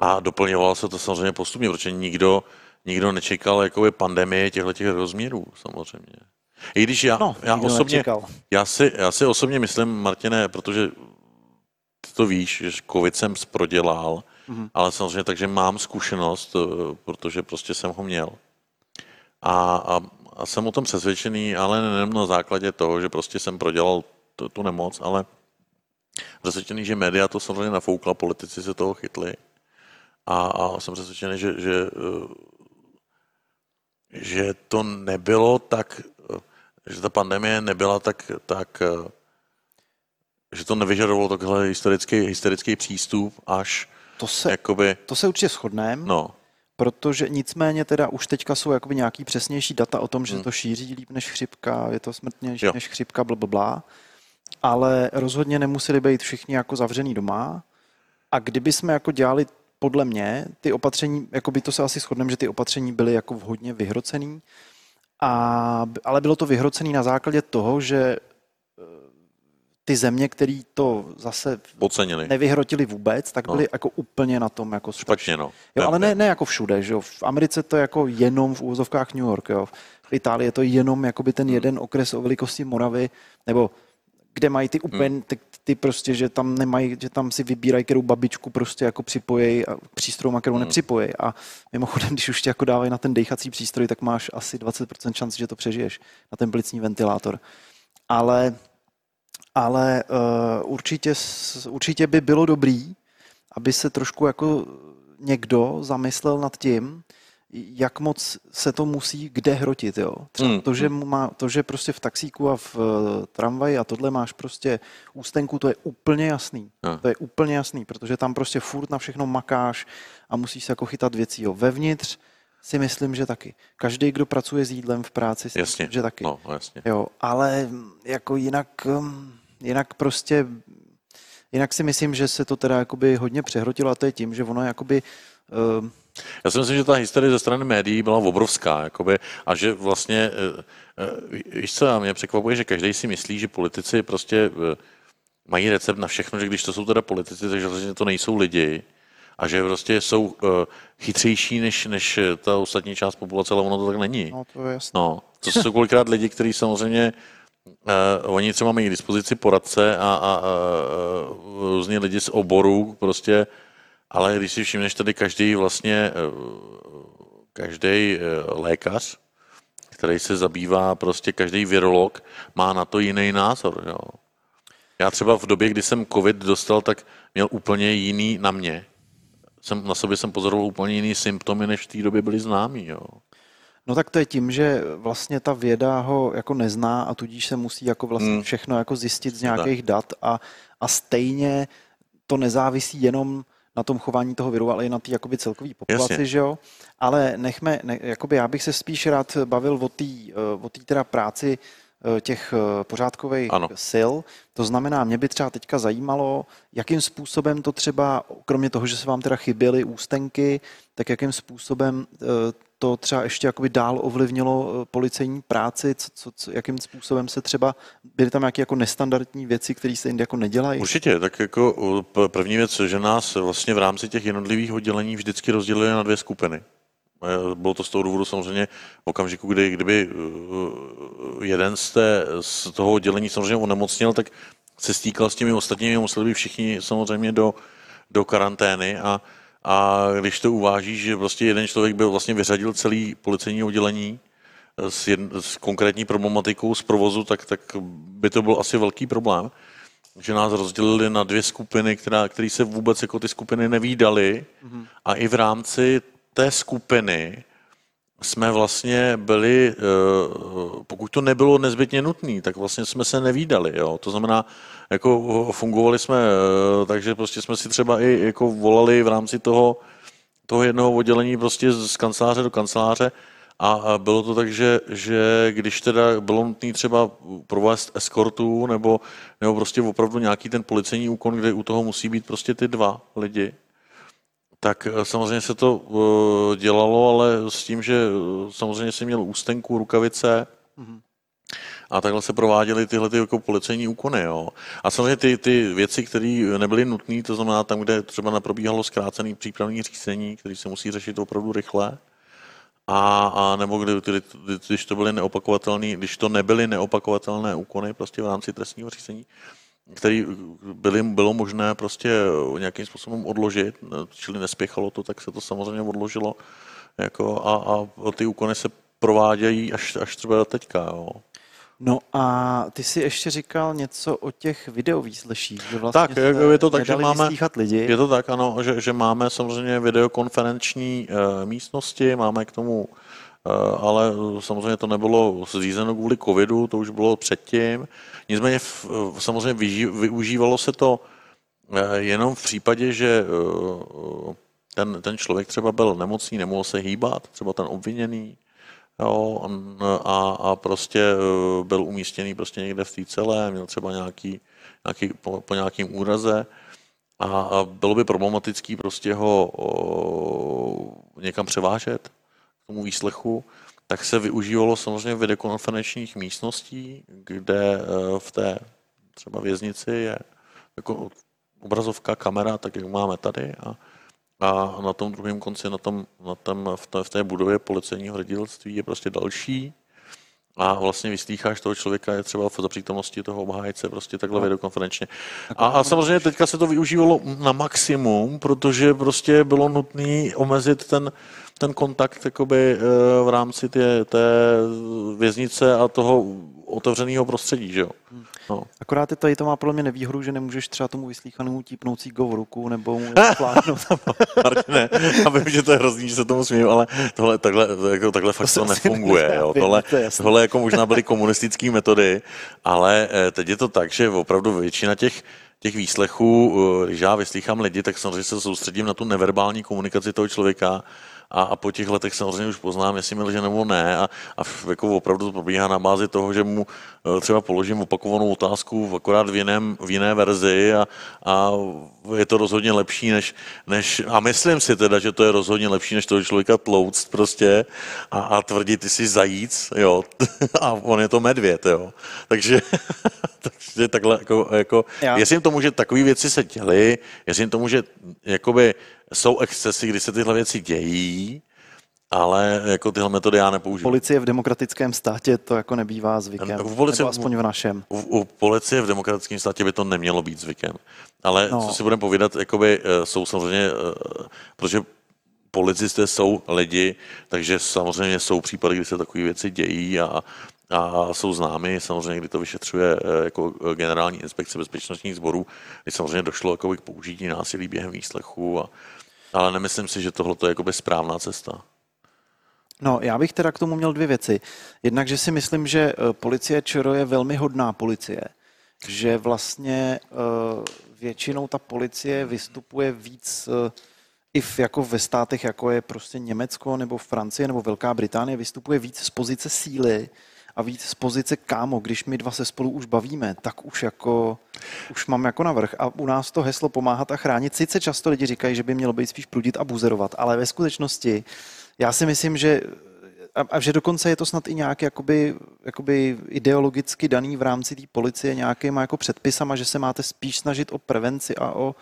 a doplňovalo se to samozřejmě postupně, protože nikdo, nikdo nečekal jakoby pandemie těchto těch rozměrů samozřejmě. I když já, no, já osobně, já si, já si osobně myslím, Martine, protože ty to víš, že covid jsem prodělal, mm-hmm. ale samozřejmě takže mám zkušenost, eh, protože prostě jsem ho měl. A, a, a jsem o tom přesvědčený, ale nejenom na základě toho, že prostě jsem prodělal tu, tu nemoc, ale přesvědčený, že média to samozřejmě nafoukla, politici se toho chytli. A, a jsem přesvědčený, že, že, eh, že to nebylo tak, eh, že ta pandemie nebyla tak, tak eh, že to nevyžadovalo takhle historický, historický přístup až to se, jakoby... To se určitě shodneme. No. Protože nicméně teda už teďka jsou jakoby nějaký přesnější data o tom, že hmm. to šíří líp než chřipka, je to smrtnější jo. než chřipka, blablabla ale rozhodně nemuseli být všichni jako zavřený doma. A kdyby jsme jako dělali podle mě ty opatření, jako by to se asi shodneme, že ty opatření byly jako vhodně vyhrocený, a, ale bylo to vyhrocený na základě toho, že e, ty země, které to zase Ocenili. nevyhrotili vůbec, tak byly no. jako úplně na tom jako špatně. No. Jo, ale ne, ne jako všude. Že jo. V Americe to je jako jenom v úvozovkách New York. Jo. V Itálii je to jenom jakoby ten hmm. jeden okres o velikosti Moravy, nebo kde mají ty úplně, hmm. ty, ty prostě, že tam nemají, že tam si vybírají, kterou babičku prostě jako připojí a přístrojům a kterou hmm. nepřipojí. A mimochodem, když už tě jako dávají na ten dechací přístroj, tak máš asi 20% šanci, že to přežiješ na ten plicní ventilátor. Ale, ale uh, určitě, určitě by bylo dobrý, aby se trošku jako někdo zamyslel nad tím, jak moc se to musí kde hrotit, jo. Třeba mm, to, že mm. má, to, že prostě v taxíku a v uh, tramvaji a tohle máš prostě ústenku, to je úplně jasný. No. To je úplně jasný, protože tam prostě furt na všechno makáš a musíš se jako chytat věcí, jo. Vevnitř si myslím, že taky. Každý, kdo pracuje s jídlem v práci, si jasně. myslím, že taky. No, jasně. Jo, ale jako jinak, um, jinak prostě Jinak si myslím, že se to teda jakoby hodně přehrotilo a to je tím, že ono jakoby uh, já si myslím, že ta hysterie ze strany médií byla obrovská jakoby, a že vlastně, eh, eh, víš co, mě překvapuje, že každý si myslí, že politici prostě eh, mají recept na všechno, že když to jsou teda politici, takže vlastně to nejsou lidi a že prostě jsou chytřejší než, než ta ostatní část populace, ale ono to tak není. No, to je jasné. No, to jsou kolikrát lidi, kteří samozřejmě Uh, oni třeba mají k dispozici poradce a, a, a, a různí lidi z oboru, prostě ale když si všimneš tady každý vlastně, eh, každý eh, lékař, který se zabývá, prostě každý virolog má na to jiný názor. Jo. Já třeba v době, kdy jsem covid dostal, tak měl úplně jiný na mě. Jsem, na sobě jsem pozoroval úplně jiný symptomy, než v té době byly známý. Jo. No tak to je tím, že vlastně ta věda ho jako nezná a tudíž se musí jako vlastně hmm. všechno jako zjistit z nějakých dat a, a stejně to nezávisí jenom na tom chování toho viru, ale i na té jakoby celkový populaci, Jasně. že jo. Ale nechme, ne, jakoby já bych se spíš rád bavil o té eh, o tý teda práci eh, těch eh, pořádkových ano. sil. To znamená, mě by třeba teďka zajímalo, jakým způsobem to třeba, kromě toho, že se vám teda chyběly ústenky, tak jakým způsobem to třeba ještě jakoby dál ovlivnilo eh, policejní práci, co, co, co, jakým způsobem se třeba, byly tam nějaké jako nestandardní věci, které se jinde jako nedělají? Určitě, tak jako první věc, že nás vlastně v rámci těch jednotlivých oddělení vždycky rozdělili na dvě skupiny. Eh, bylo to z toho důvodu samozřejmě v okamžiku, kdy kdyby eh, jeden z, té, z toho oddělení samozřejmě onemocněl, tak se stýkal s těmi ostatními, museli by všichni samozřejmě do, do karantény a a když to uvážíš, že prostě jeden člověk byl vlastně vyřadil celý policejní oddělení eh, s, jedn, s konkrétní problematikou z provozu, tak, tak by to byl asi velký problém. Že nás rozdělili na dvě skupiny, která, které se vůbec jako ty skupiny nevídaly. Mm-hmm. A i v rámci té skupiny jsme vlastně byli, eh, pokud to nebylo nezbytně nutné, tak vlastně jsme se nevídali. Jo. To znamená, jako fungovali jsme, eh, takže prostě jsme si třeba i jako volali v rámci toho, toho jednoho oddělení prostě z kanceláře do kanceláře a bylo to tak, že, že když teda bylo nutné třeba provést eskortu nebo, nebo prostě opravdu nějaký ten policejní úkon, kde u toho musí být prostě ty dva lidi, tak eh, samozřejmě se to eh, dělalo, ale s tím, že samozřejmě jsem měl ústenku, rukavice, mm-hmm a takhle se prováděly tyhle ty jako policejní úkony. Jo. A samozřejmě ty, ty věci, které nebyly nutné, to znamená tam, kde třeba neprobíhalo zkrácený přípravní řízení, který se musí řešit opravdu rychle, a, a nebo kdy, kdy, když to byly neopakovatelné, když to nebyly neopakovatelné úkony prostě v rámci trestního řízení, který byly, bylo možné prostě nějakým způsobem odložit, čili nespěchalo to, tak se to samozřejmě odložilo. Jako a, a ty úkony se provádějí až, až třeba do teďka. Jo. No a ty si ještě říkal něco o těch videovýsleších, že vlastně tak, je to tak, že máme, lidi. Je to tak, ano, že, že máme samozřejmě videokonferenční uh, místnosti, máme k tomu, uh, ale samozřejmě to nebylo zřízeno kvůli covidu, to už bylo předtím. Nicméně samozřejmě využívalo se to uh, jenom v případě, že uh, ten, ten člověk třeba byl nemocný, nemohl se hýbat, třeba ten obviněný, Jo, a, a prostě e, byl umístěný prostě někde v té celé, měl třeba nějaký, nějaký po, po nějakým úraze a, a bylo by problematický prostě ho o, někam převážet k tomu výslechu, tak se využívalo samozřejmě videokonferenčních místností, kde e, v té třeba věznici je jako obrazovka, kamera, tak jak máme tady a, a na tom druhém konci, na tom, na tom, v, té, v té budově policejního ředitelství je prostě další a vlastně vyslýcháš toho člověka je třeba za přítomnosti toho obhájce prostě takhle no. videokonferenčně. A, a samozřejmě teďka se to využívalo na maximum, protože prostě bylo nutné omezit ten, ten kontakt jakoby, v rámci té, té věznice a toho otevřeného prostředí, že jo. No. Akorát je tady to má podle mě nevýhodu, že nemůžeš třeba tomu vyslíchanému típnout go v ruku nebo mu plátnout. Martine, já vím, že to je hrozný, že se tomu smím, ale tohle, takhle, jako, takhle fakt to, to nefunguje. Jo. Tohle, tohle jako možná byly komunistické metody, ale eh, teď je to tak, že opravdu většina těch těch výslechů, eh, když já vyslýchám lidi, tak samozřejmě se soustředím na tu neverbální komunikaci toho člověka a, a po těch letech samozřejmě už poznám, jestli mi lže nebo ne a, a jako opravdu to probíhá na bázi toho, že mu eh, třeba položím opakovanou otázku akorát v, jiném, v jiné verzi a, a je to rozhodně lepší než, než, a myslím si teda, že to je rozhodně lepší, než toho člověka tlouct prostě a, a tvrdit, ty jsi zajíc, jo, a on je to medvěd, jo. Takže, takže takhle, jako, jako jestli tomu, že takové věci se děly, jestli tomu, že jakoby jsou excesy, kdy se tyhle věci dějí, ale jako tyhle metody já nepoužívám. Policie v demokratickém státě to jako nebývá zvykem, v policie, nebo aspoň v našem. U, u policie v demokratickém státě by to nemělo být zvykem. Ale no. co si budeme povídat, jakoby eh, jsou samozřejmě, eh, protože policisté jsou lidi, takže samozřejmě jsou případy, kdy se takové věci dějí a, a jsou známy, samozřejmě, kdy to vyšetřuje eh, jako generální inspekce bezpečnostních sborů, kdy samozřejmě došlo jako k použití násilí během výslechu a, ale nemyslím si, že tohle je jakoby správná cesta. No, já bych teda k tomu měl dvě věci. Jednak, že si myslím, že eh, policie ČR je velmi hodná policie. Že vlastně eh, většinou ta policie vystupuje víc eh, i v, jako ve státech, jako je prostě Německo nebo Francie nebo Velká Británie, vystupuje víc z pozice síly, a víc z pozice kámo, když my dva se spolu už bavíme, tak už jako, už mám jako navrh. A u nás to heslo pomáhat a chránit. Sice často lidi říkají, že by mělo být spíš prudit a buzerovat, ale ve skutečnosti já si myslím, že a, a že dokonce je to snad i nějak jakoby, jakoby ideologicky daný v rámci té policie nějakýma jako předpisama, že se máte spíš snažit o prevenci a o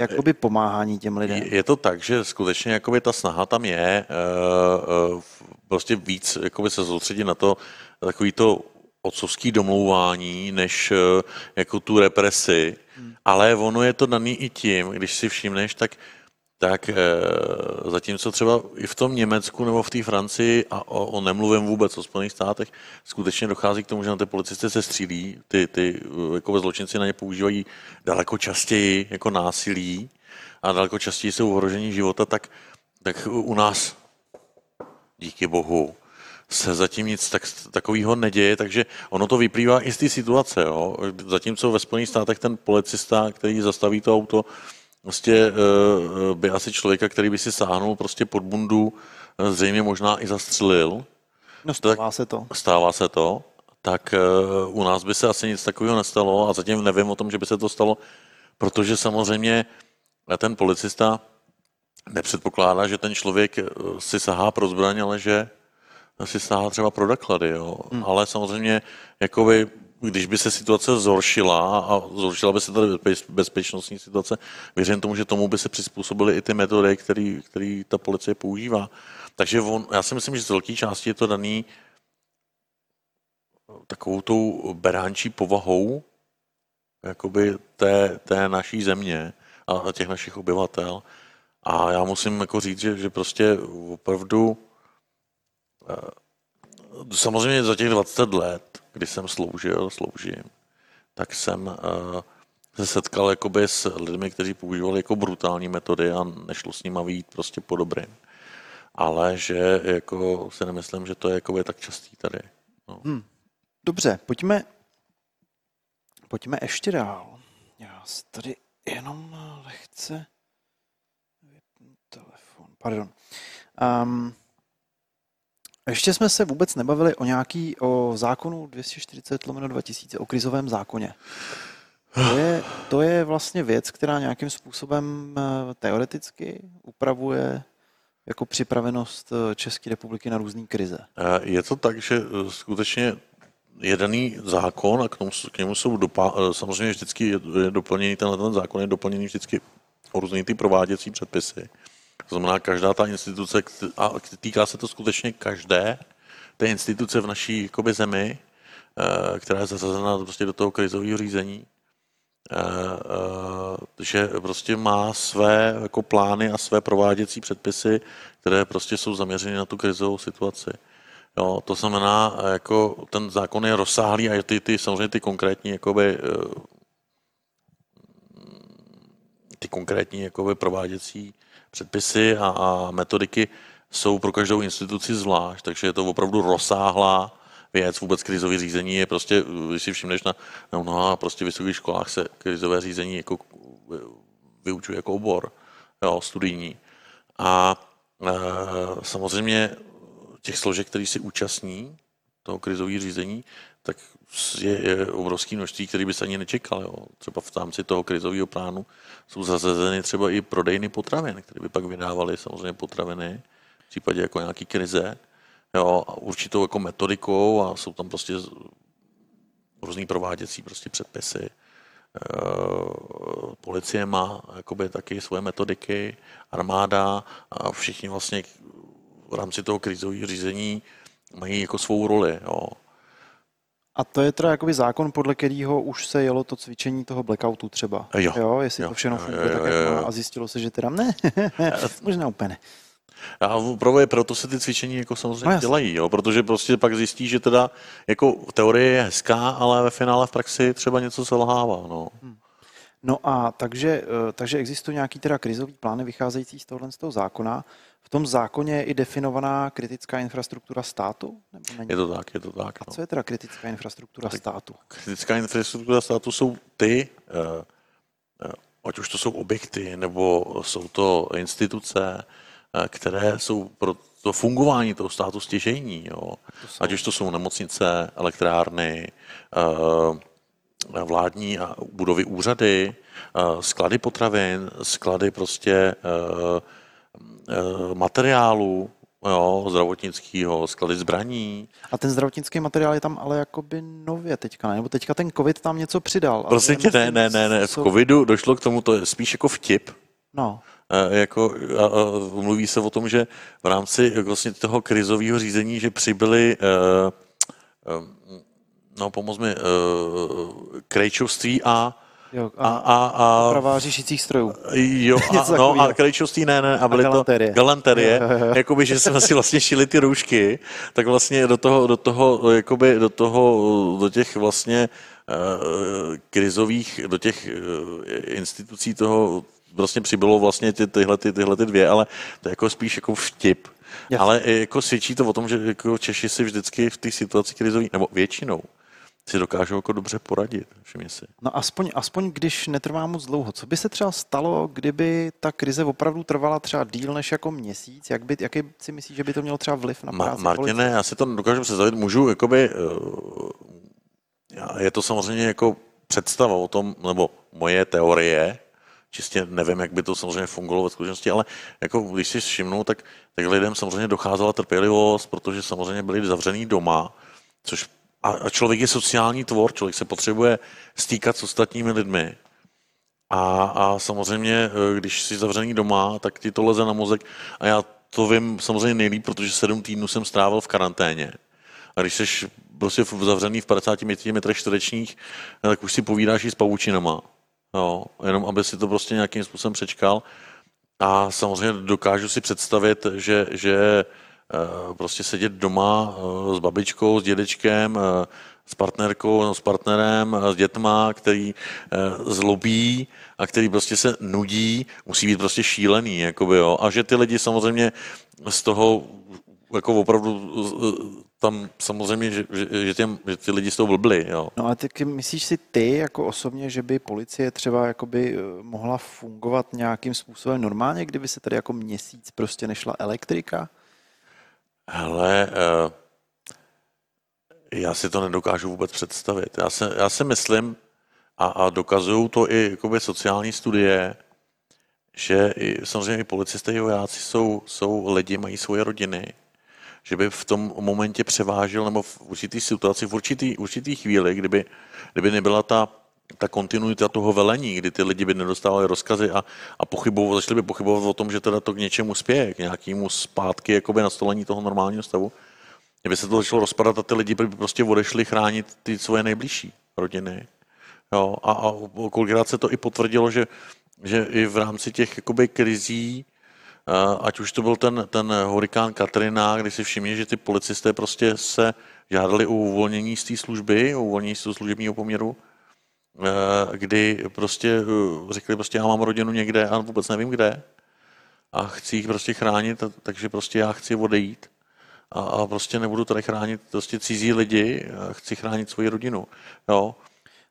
jakoby pomáhání těm lidem. Je to tak, že skutečně jakoby ta snaha tam je uh, uh, prostě víc jakoby se soustředit na to, takový to otcovský domlouvání, než eh, jako tu represi, hmm. ale ono je to daný i tím, když si všimneš, tak tak e, zatímco třeba i v tom Německu nebo v té Francii, a o, o nemluvím vůbec o Spojených státech, skutečně dochází k tomu, že na ty policisty se střílí, ty, ty jako zločinci na ně používají daleko častěji jako násilí a daleko častěji jsou ohrožení života, tak, tak u nás, díky bohu, se zatím nic tak, takového neděje, takže ono to vyplývá i z té situace. Jo. Zatímco ve Spojených státech ten policista, který zastaví to auto, prostě eh, eh, by asi člověka, který by si sáhnul prostě pod bundu, eh, zřejmě možná i zastřelil. No stává se to. Stává se to. Tak u nás by se asi nic takového nestalo a zatím nevím o tom, že by se to stalo, protože samozřejmě ten policista nepředpokládá, že ten člověk si sahá pro zbraň, ale že si stáhla třeba pro doklady, jo. Hmm. Ale samozřejmě, jakoby, když by se situace zhoršila a zhoršila by se ta bezpečnostní situace, věřím tomu, že tomu by se přizpůsobily i ty metody, který, který ta policie používá. Takže on, já si myslím, že z velké části je to daný takovou tou beránčí povahou jakoby té, té naší země a těch našich obyvatel. A já musím jako říct, že, že prostě opravdu Eh, samozřejmě za těch 20 let, kdy jsem sloužil, sloužím, tak jsem uh, se setkal jakoby s lidmi, kteří používali jako brutální metody a nešlo s nimi vyjít prostě po dobrým. Ale že jako si nemyslím, že to je jakoby tak častý tady. No. Hmm. Dobře, pojďme, pojďme ještě dál. Já tady jenom lehce telefon, pardon. Um, ještě jsme se vůbec nebavili o nějaký, o zákonu 240 lomeno 2000, o krizovém zákoně. To je, to je vlastně věc, která nějakým způsobem eh, teoreticky upravuje jako připravenost eh, České republiky na různé krize. Eh, je to tak, že skutečně jedený zákon a k, tomu, k němu jsou dopa, samozřejmě vždycky je doplněný, tenhle ten zákon je doplněný vždycky o různé ty prováděcí předpisy. To znamená, každá ta instituce, a týká se to skutečně každé té instituce v naší jakoby, zemi, eh, která je zasazena prostě do toho krizového řízení, že prostě má své jako plány a své prováděcí předpisy, které prostě jsou zaměřeny na tu krizovou situaci. Jo, to znamená, jako ten zákon je rozsáhlý a ty, ty samozřejmě ty konkrétní jakoby, ty konkrétní jakoby prováděcí předpisy a, a metodiky jsou pro každou instituci zvlášť, takže je to opravdu rozsáhlá věc. Vůbec krizové řízení je prostě, když si všimneš na, na mnoha prostě vysokých školách se krizové řízení jako vyučuje jako obor, jo, studijní. A e, samozřejmě těch složek, který si účastní toho krizového řízení, tak je, je obrovské množství, který by se ani nečekal. Jo. Třeba v rámci toho krizového plánu jsou zazezeny třeba i prodejny potravin, které by pak vydávaly samozřejmě potraviny v případě jako nějaký krize. Jo, a určitou jako metodikou a jsou tam prostě různý prováděcí prostě předpisy. E, policie má jakoby taky svoje metodiky, armáda a všichni vlastně v rámci toho krizového řízení mají jako svou roli. Jo. A to je teda jakoby zákon, podle kterého už se jelo to cvičení toho blackoutu třeba. Jo. jo jestli jo, to všechno funguje tak, jak má a zjistilo se, že teda ne, možná úplně ne. A právě proto se ty cvičení jako samozřejmě no, dělají, jo? protože prostě pak zjistí, že teda jako teorie je hezká, ale ve finále v praxi třeba něco selhává. No. Hmm. No a takže, eh, takže existují nějaký teda krizový plány vycházející z tohohle z toho zákona. V tom zákoně je i definovaná kritická infrastruktura státu? Nebo není? Je to tak, je to tak. A no. co je teda kritická infrastruktura tak státu? Kritická infrastruktura státu jsou ty, eh, eh, ať už to jsou objekty, nebo jsou to instituce, které jsou pro to fungování toho státu stěžejní. Jo. Ať už to jsou nemocnice, elektrárny, vládní a budovy úřady, sklady potravin, sklady prostě materiálu, jo, zdravotnického, sklady zbraní. A ten zdravotnický materiál je tam ale jakoby nově teďka, ne? Nebo teďka ten covid tam něco přidal. Prosím tě, ne, ne, ne, ne, v covidu došlo k tomu, to je spíš jako vtip. No. Jako, a, a, mluví se o tom, že v rámci vlastně toho krizového řízení, že přibyly uh, no pomoz mi, uh, krejčovství a Jo, a, a, a, oprava řešicích strojů. Jo, a, no, a krejčovství ne, ne, a byly a galanterie. to galanterie, jo, jo, jo. jakoby, že jsme si vlastně šili ty roušky, tak vlastně do toho, do toho, jakoby, do toho, do těch vlastně uh, krizových, do těch uh, institucí toho vlastně přibylo vlastně ty, tyhle, ty, tyhle ty dvě, ale to je jako spíš jako vtip. Jasně. Ale jako svědčí to o tom, že jako Češi si vždycky v té situaci krizový, nebo většinou, si dokážou jako dobře poradit, všimně si. No aspoň, aspoň když netrvá moc dlouho. Co by se třeba stalo, kdyby ta krize opravdu trvala třeba díl než jako měsíc? Jak by, jaký si myslíš, že by to mělo třeba vliv na práci Ma, Martine, já si to dokážu představit. Můžu, jakoby, uh, je to samozřejmě jako představa o tom, nebo moje teorie, čistě nevím, jak by to samozřejmě fungovalo ve skutečnosti, ale jako když si všimnu, tak, tak lidem samozřejmě docházela trpělivost, protože samozřejmě byli zavřený doma, což a člověk je sociální tvor, člověk se potřebuje stýkat s ostatními lidmi. A, a samozřejmě, eh, když jsi zavřený doma, tak ti to leze na mozek. A já to vím samozřejmě nejlíp, protože sedm týdnů jsem strávil v karanténě. A když jsi prostě zavřený v 55 metrech čtverečních, tak už si povídáš i s pavučinama. Jo, jenom aby si to prostě nějakým způsobem přečkal. A samozřejmě dokážu si představit, že, že eh, prostě sedět doma eh, s babičkou, s dědečkem, eh, s partnerkou, s partnerem, s dětma, který zlobí a který prostě se nudí, musí být prostě šílený, jakoby, jo. A že ty lidi samozřejmě z toho jako opravdu tam samozřejmě, že, že, že, těm, že ty lidi s tou blbli. Jo. No a ty myslíš si ty jako osobně, že by policie třeba jakoby eh, mohla fungovat nějakým způsobem normálně, kdyby se tady jako měsíc prostě nešla elektrika? Hele, uh, já si to nedokážu vůbec představit. Já si, já si myslím, a, a dokazují to i jakoby sociální studie, že i, samozřejmě i policisté i vojáci jsou, jsou lidi, mají svoje rodiny že by v tom momentě převážil, nebo v určitý situaci, v určitý, určitý chvíli, kdyby, kdyby nebyla ta, ta kontinuita toho velení, kdy ty lidi by nedostávali rozkazy a, a pochybovali, začali by pochybovat o tom, že teda to k něčemu spěje, k nějakému zpátky jakoby nastolení toho normálního stavu, kdyby se to začalo rozpadat a ty lidi by prostě odešli chránit ty svoje nejbližší rodiny, Jo, a, a kolikrát se to i potvrdilo, že, že i v rámci těch jakoby, krizí, ať už to byl ten, ten hurikán Katrina, kdy si všimli, že ty policisté prostě se žádali o uvolnění z té služby, o uvolnění z toho služebního poměru, kdy prostě řekli, prostě já mám rodinu někde a vůbec nevím kde a chci jich prostě chránit, takže prostě já chci odejít a, a prostě nebudu tady chránit prostě cizí lidi, chci chránit svoji rodinu. Jo.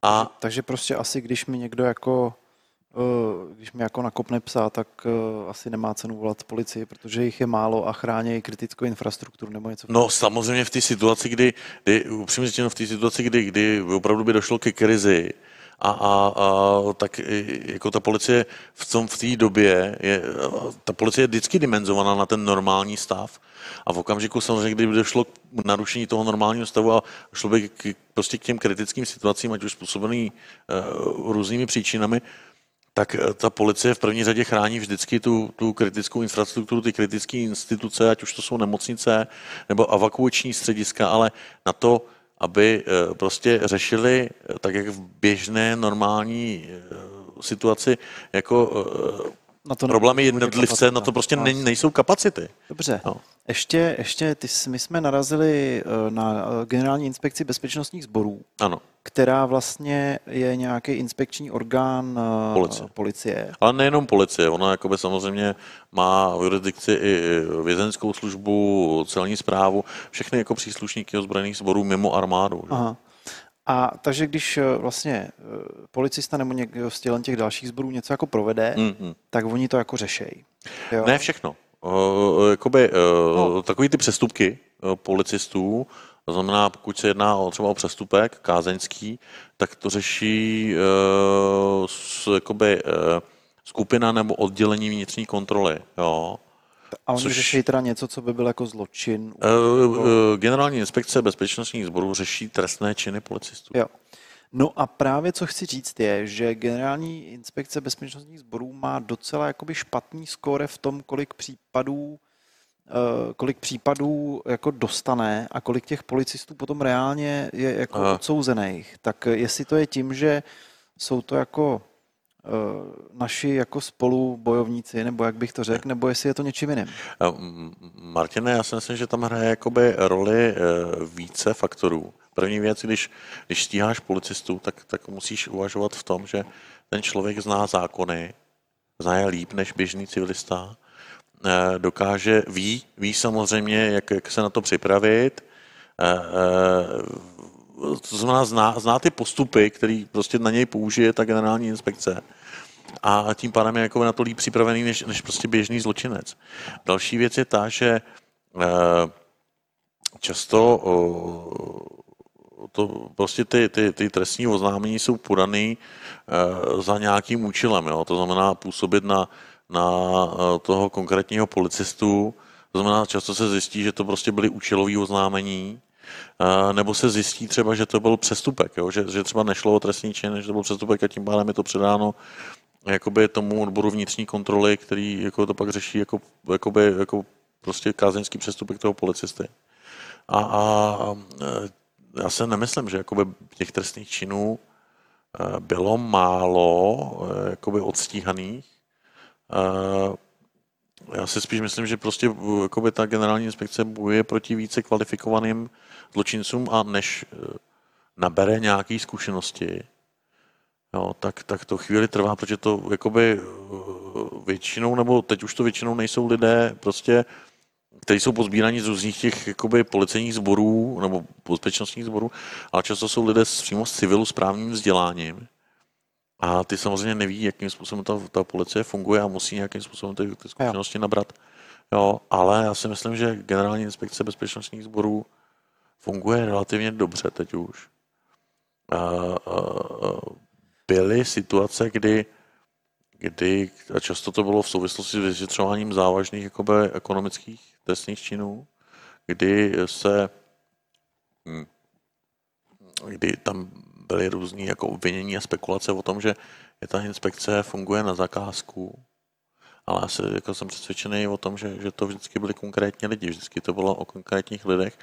A... Takže, prostě asi, když mi někdo jako eh, když mi jako nakopne psa, tak asi nemá cenu volat policii, protože jich je málo a chrání kritickou infrastrukturu nebo něco. No samozřejmě v té situaci, kdy, kdy upřímně řečeno v té situaci, kdy, kdy opravdu by došlo ke krizi, a, a, a tak jako ta policie v tom v té době je, ta policie je vždycky dimenzovaná na ten normální stav. A v okamžiku samozřejmě, kdyby došlo k narušení toho normálního stavu a šlo by k, prostě k těm kritickým situacím, ať už způsobený uh, různými příčinami, tak eh, ta policie v první řadě chrání vždycky tu, tu kritickou infrastrukturu, ty kritické instituce, ať už to jsou nemocnice nebo evakuační střediska, ale na to aby eh, prostě řešili, eh, tak jak v běžné normální eh, situaci, jako na to problémy jednotlivce, na to prostě ne, nejsou kapacity. Dobře. No. Ještě, ještě ty, my jsme narazili na generální inspekci bezpečnostních sborů, ano. která vlastně je nějaký inspekční orgán policie. policie. Ale nejenom policie, ona jakoby samozřejmě má v jurisdikci i vězenskou službu, celní zprávu, všechny jako příslušníky ozbrojených sborů mimo armádu. Aha. A takže když vlastně policista nebo někdo z těch dalších sborů něco jako provede, mm-hmm. tak oni to jako řešejí. Ne všechno. Uh, jakoby, uh, no. takový ty přestupky uh, policistů, to znamená, pokud se jedná o třeba o přestupek kázeňský, tak to řeší uh, s, jakoby, uh, skupina nebo oddělení vnitřní kontroly. Jo. A oni Což, řeší teda něco, co by byl jako zločin? Uh, uh, generální inspekce bezpečnostních sborů řeší trestné činy policistů. Jo. No a právě co chci říct je, že generální inspekce bezpečnostních sborů má docela jakoby špatný skóre v tom, kolik případů Eh, kolik případů jako dostane a kolik těch policistů potom reálně je jako odsouzených. Tak jestli to je tím, že jsou to jako naši jako spolu bojovníci, nebo jak bych to řekl, nebo jestli je to něčím jiným? Eh, Martine, já si myslím, že tam hraje jakoby roli více faktorů. První věc, když, když stíháš policistu, tak, tak musíš uvažovat v tom, že ten člověk zná zákony, zná je líp než běžný civilista, Eh, dokáže, ví, ví samozřejmě, jak, jak se na to připravit, eh, eh, to znamená, zná, zná ty postupy, který prostě na něj použije ta generální inspekce. A tím pádem je jako na to líp připravený, než, než prostě běžný zločinec. Další věc je ta, že často to prostě ty, ty, ty trestní oznámení jsou podaný za nějakým účelem. Jo? To znamená působit na, na eh, toho konkrétního policistu. To znamená, často se zjistí, že to prostě byly účelové oznámení, eh, nebo se zjistí třeba, že to byl přestupek, jo? Že, že třeba nešlo o trestní čin, že to byl přestupek a tím pádem je to předáno jakoby tomu odboru vnitřní kontroly, který jako to pak řeší jako, jakoby, jako prostě kázeňský přestupek toho policisty. A, a eh, já se nemyslím, že jakoby těch trestných činů bylo málo jakoby odstíhaných, já si spíš myslím, že prostě jakoby ta generální inspekce bojuje proti více kvalifikovaným zločincům a než e, nabere nějaké zkušenosti, jo, tak, tak to chvíli trvá, protože to jakoby e, většinou, nebo teď už to většinou nejsou lidé prostě, kteří jsou pozbíraní z různých těch jakoby policejních sborů nebo bezpečnostních sborů, ale často jsou lidé s, přímo z civilu správním vzděláním, a ty samozřejmě neví, jakým způsobem ta, ta policie funguje a musí nějakým způsobem ty, ty zkušenosti nabrat. Jo, ale já si myslím, že generální inspekce bezpečnostních sborů funguje relativně dobře teď už. A, a byly situace, kdy, kdy, a často to bylo v souvislosti s vyšetřováním závažných jakoby, ekonomických trestných činů, kdy se hm, kdy tam byly různé jako obvinění a spekulace o tom, že je ta inspekce funguje na zakázku, ale já se, jako jsem přesvědčený o tom, že, že to vždycky byly konkrétní lidi, vždycky to bylo o konkrétních lidech,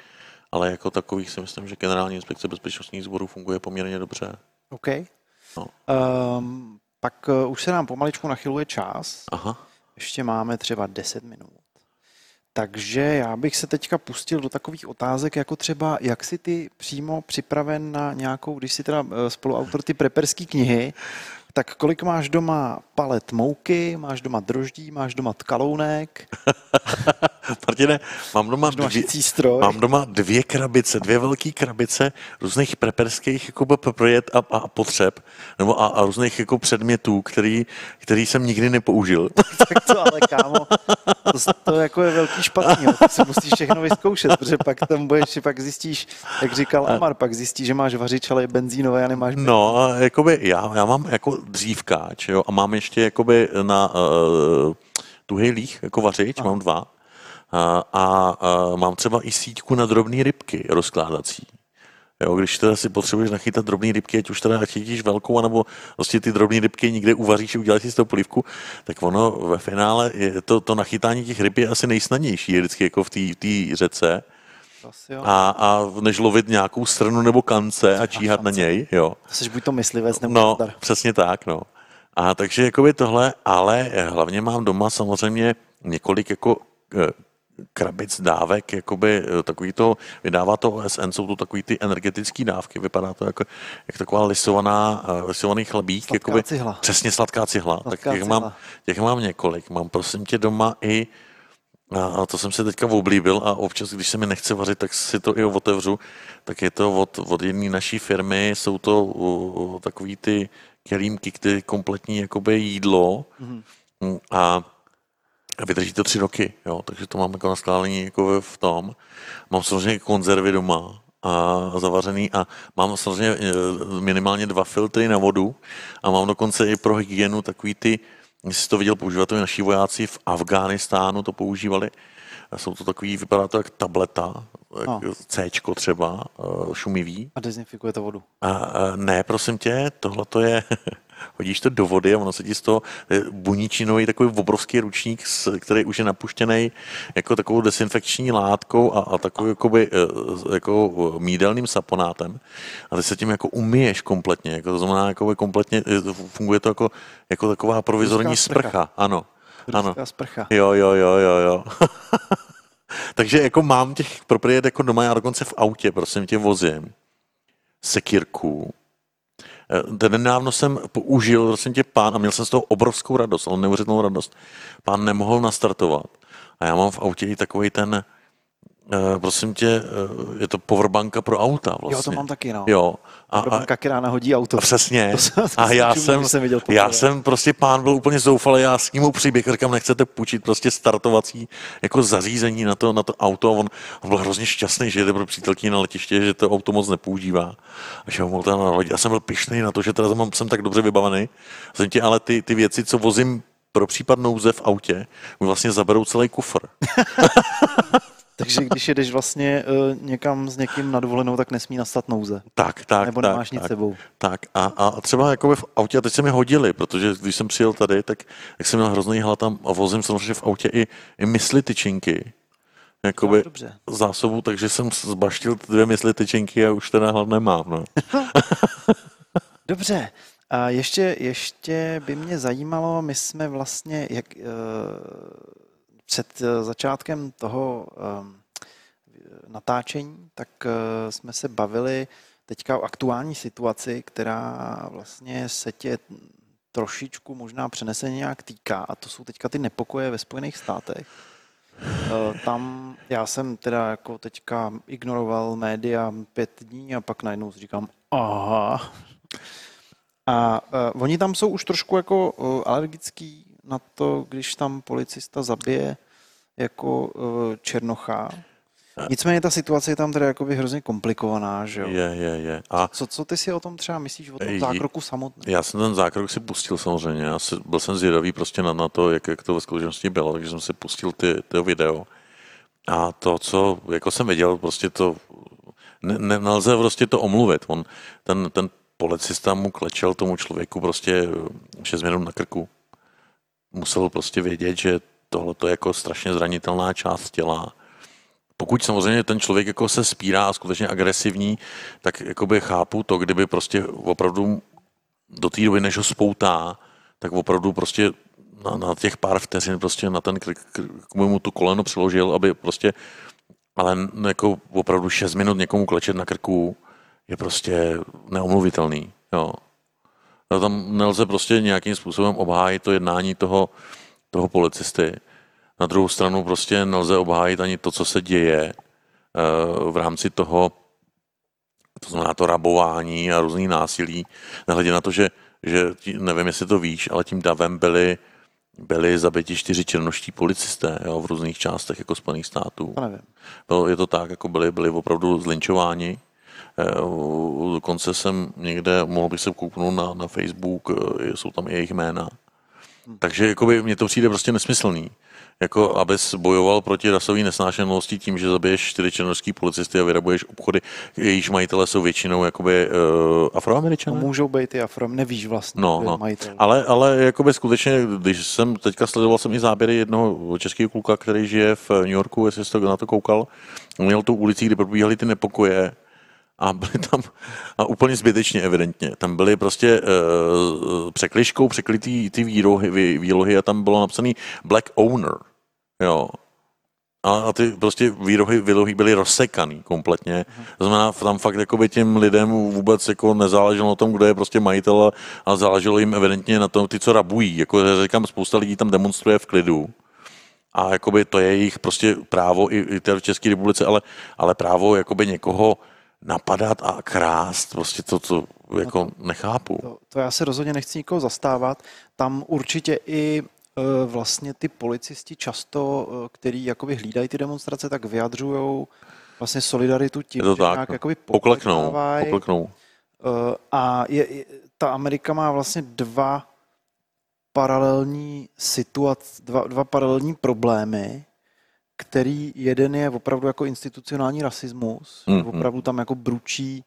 ale jako takových si myslím, že generální inspekce bezpečnostních sborů funguje poměrně dobře. OK. No. Um, pak uh, už se nám pomaličku nachyluje čas. Aha. Ještě máme třeba 10 minut. Takže já bych se teďka pustil do takových otázek, jako třeba, jak si ty přímo připraven na nějakou, když si teda eh, spoluautor ty preperské knihy, tak kolik máš doma palet mouky, máš doma droždí, máš doma tkalounek? Martine, mám doma, doma dvě, stroj. mám doma dvě krabice, dvě velké krabice různých preperských jako projekt a, a, potřeb, nebo a, a různých jako předmětů, který, který jsem nikdy nepoužil. tak to ale kámo, to, to jako je velký špatný, to si musíš všechno vyzkoušet, protože pak tam budeš, pak zjistíš, jak říkal Amar, pak zjistíš, že máš vařič, ale je benzínové a nemáš benzín. No, jakoby já, já mám jako dřívkáč, jo, a mám ještě jakoby na uh, tuhý líh, jako vařič, Aha. mám dva. A, a, a mám třeba i síťku na drobné rybky rozkládací. Jo, když teda si potřebuješ nachytat drobné rybky, ať už teda chytíš velkou, anebo prostě ty drobné rybky někde uvaříš a uděláš si z toho polívku, tak ono ve finále je to, to nachytání těch ryb je asi nejsnadnější, je vždycky jako v té řece. A, a než lovit nějakou strnu nebo kance a číhat na něj, jo. Jsi buď to myslivec nebo No, přesně tak, no. A takže jakoby tohle, ale hlavně mám doma samozřejmě několik jako eh, krabic dávek, jakoby eh, takový to, vydává to OSN, jsou to takový ty energetické dávky, vypadá to jako, jak taková lisovaná, eh, lisovaný chlebík. Sladká jakoby, cihla. Přesně sladká cihla. Sladká tak těch, cihla. Mám, těch mám několik. Mám prosím tě doma i a to jsem si teďka oblíbil a občas, když se mi nechce vařit, tak si to i otevřu. Tak je to od, od jedné naší firmy, jsou to uh, takový ty kelímky, které kompletní jakoby jídlo mm-hmm. a vydrží to tři roky, jo, takže to mám jako na skládání jako v tom. Mám samozřejmě konzervy doma, a zavařený a mám samozřejmě e, minimálně dva filtry na vodu a mám dokonce i pro hygienu takový ty, jestli to viděl, používat to naši vojáci v Afghánistánu to používali. Jsou to takový, vypadá to jak tableta, no. C třeba, e, šumivý. A dezinfikuje to vodu? A, a ne, prosím tě, tohle to je hodíš to do vody a ono se ti z toho buničinový takový obrovský ručník, který už je napuštěný jako takovou desinfekční látkou a, a takový jakoby, e, jako mídelným saponátem. A ty se tím jako umyješ kompletně, jako to znamená jako kompletně, funguje to jako, jako taková provizorní sprcha. sprcha. Ano. ano. sprcha. Jo, jo, jo, jo, jo. Takže jako mám těch propriet jako doma, já dokonce v autě, prosím tě, vozím sekírku, ten nedávno jsem použil, prosím tě, pán, a měl jsem z toho obrovskou radost, ale neuvěřitelnou radost. Pán nemohl nastartovat. A já mám v autě i takový ten, prosím tě, uh, je to powerbanka pro auta vlastně. Jo, to mám taky, no. Jo. A, powerbanka, která nahodí auto. Přesně. to, to, to a já jsem, jsem viděl já jsem prostě, pán byl úplně zoufalý, já s ním přiběh, říkám, nechcete půjčit prostě startovací jako zařízení na to, na to auto. On, on byl hrozně šťastný, že jde pro přítelkyni na letiště, že to auto moc nepoužívá. A že ho mohl tam Já jsem byl pišný na to, že teda jsem tak dobře vybavený. Jsem tě, ale ty, ty věci, co vozím pro případ nouze v autě, mi vlastně zaberou celý kufr. Takže když jedeš vlastně uh, někam s někým na dovolenou, tak nesmí nastat nouze. Tak, tak. Nebo tak, nemáš nic tak, sebou. Tak a, a třeba jako v autě, a teď se mi hodili, protože když jsem přijel tady, tak, tak jsem měl hrozný hlad tam a vozím samozřejmě v autě i, i mysli tyčinky. Jakoby zásobu, takže jsem zbaštil dvě mysli tyčinky a už teda hlad nemám. No. dobře. A ještě, ještě by mě zajímalo, my jsme vlastně, jak, uh, před eh, začátkem toho ehm, natáčení, tak eh, jsme se bavili teďka o aktuální situaci, která vlastně se tě trošičku možná přenese nějak týká a to jsou teďka ty nepokoje ve Spojených státech. Eh, tam já jsem teda jako teďka ignoroval média pět dní a pak najednou si říkám, aha. A uh, oni tam jsou už trošku jako uh, alergický na to, když tam policista zabije jako uh, Černocha. Nicméně ta situace je tam teda jakoby hrozně komplikovaná, že jo? Je, je, je. A co, co ty si o tom třeba myslíš, o tom zákroku samotném? Já jsem ten zákrok si pustil samozřejmě, já si, byl jsem zvědavý prostě na, na to, jak, jak to ve skutečnosti bylo, takže jsem si pustil ty, ty video. A to, co jako jsem viděl, prostě to, ne, ne, nelze prostě to omluvit. On, ten, ten policista mu klečel tomu člověku prostě 6 minut na krku musel prostě vědět, že tohle je jako strašně zranitelná část těla. Pokud samozřejmě ten člověk jako se spírá a skutečně agresivní, tak jakoby chápu to, kdyby prostě opravdu do té doby, než ho spoutá, tak opravdu prostě na, na těch pár vteřin prostě na ten k, k, k mu tu koleno přiložil, aby prostě, ale jako opravdu 6 minut někomu klečet na krku je prostě neomluvitelný, jo. A tam nelze prostě nějakým způsobem obhájit to jednání toho, toho policisty. Na druhou stranu prostě nelze obhájit ani to, co se děje v rámci toho, to znamená to rabování a různý násilí, nehledě na to, že, že nevím, jestli to víš, ale tím davem byli, byli zabiti čtyři černoští policisté jo, v různých částech jako Spojených států. To nevím. Bylo, je to tak, jako byli, byli opravdu zlinčováni. Eh, dokonce jsem někde, mohl bych se kouknout na, na Facebook, eh, jsou tam i jejich jména. Takže jakoby, mně to přijde prostě nesmyslný jako abys bojoval proti rasové nesnášenlivosti tím, že zabiješ čtyři černožský policisty a vyrabuješ obchody, jejichž majitele jsou většinou jakoby uh, afroameričané? No, můžou být i afro, nevíš vlastně, no, no. majitel. Ale, ale jakoby skutečně, když jsem teďka sledoval jsem i záběry jednoho českého kluka, který žije v New Yorku, jestli jsi to na to koukal, měl tu ulici, kde probíhaly ty nepokoje, a byly tam, a úplně zbytečně evidentně, tam byly prostě uh, překliškou překlitý ty výrohy, výlohy a tam bylo napsaný Black Owner. Jo. A, a ty prostě výrohy, výlohy byly rozsekaný kompletně. To znamená, tam fakt jako těm lidem vůbec jako nezáleželo na tom, kdo je prostě majitel, a záleželo jim evidentně na tom, ty, co rabují. Jako říkám, spousta lidí tam demonstruje v klidu. A jakoby to je jejich prostě právo i, i v České republice, ale, ale právo jakoby někoho napadat a krást, prostě to, co jako no to, nechápu. To, to já se rozhodně nechci nikoho zastávat. Tam určitě i e, vlastně ty policisti často, e, který jakoby hlídají ty demonstrace, tak vyjadřují vlastně solidaritu tím, to že tak, nějak no. jakoby pokleknou, pokleknou. E, a je, je, ta Amerika má vlastně dva paralelní situace, dva, dva paralelní problémy, který jeden je opravdu jako institucionální rasismus, mm, opravdu tam jako bručí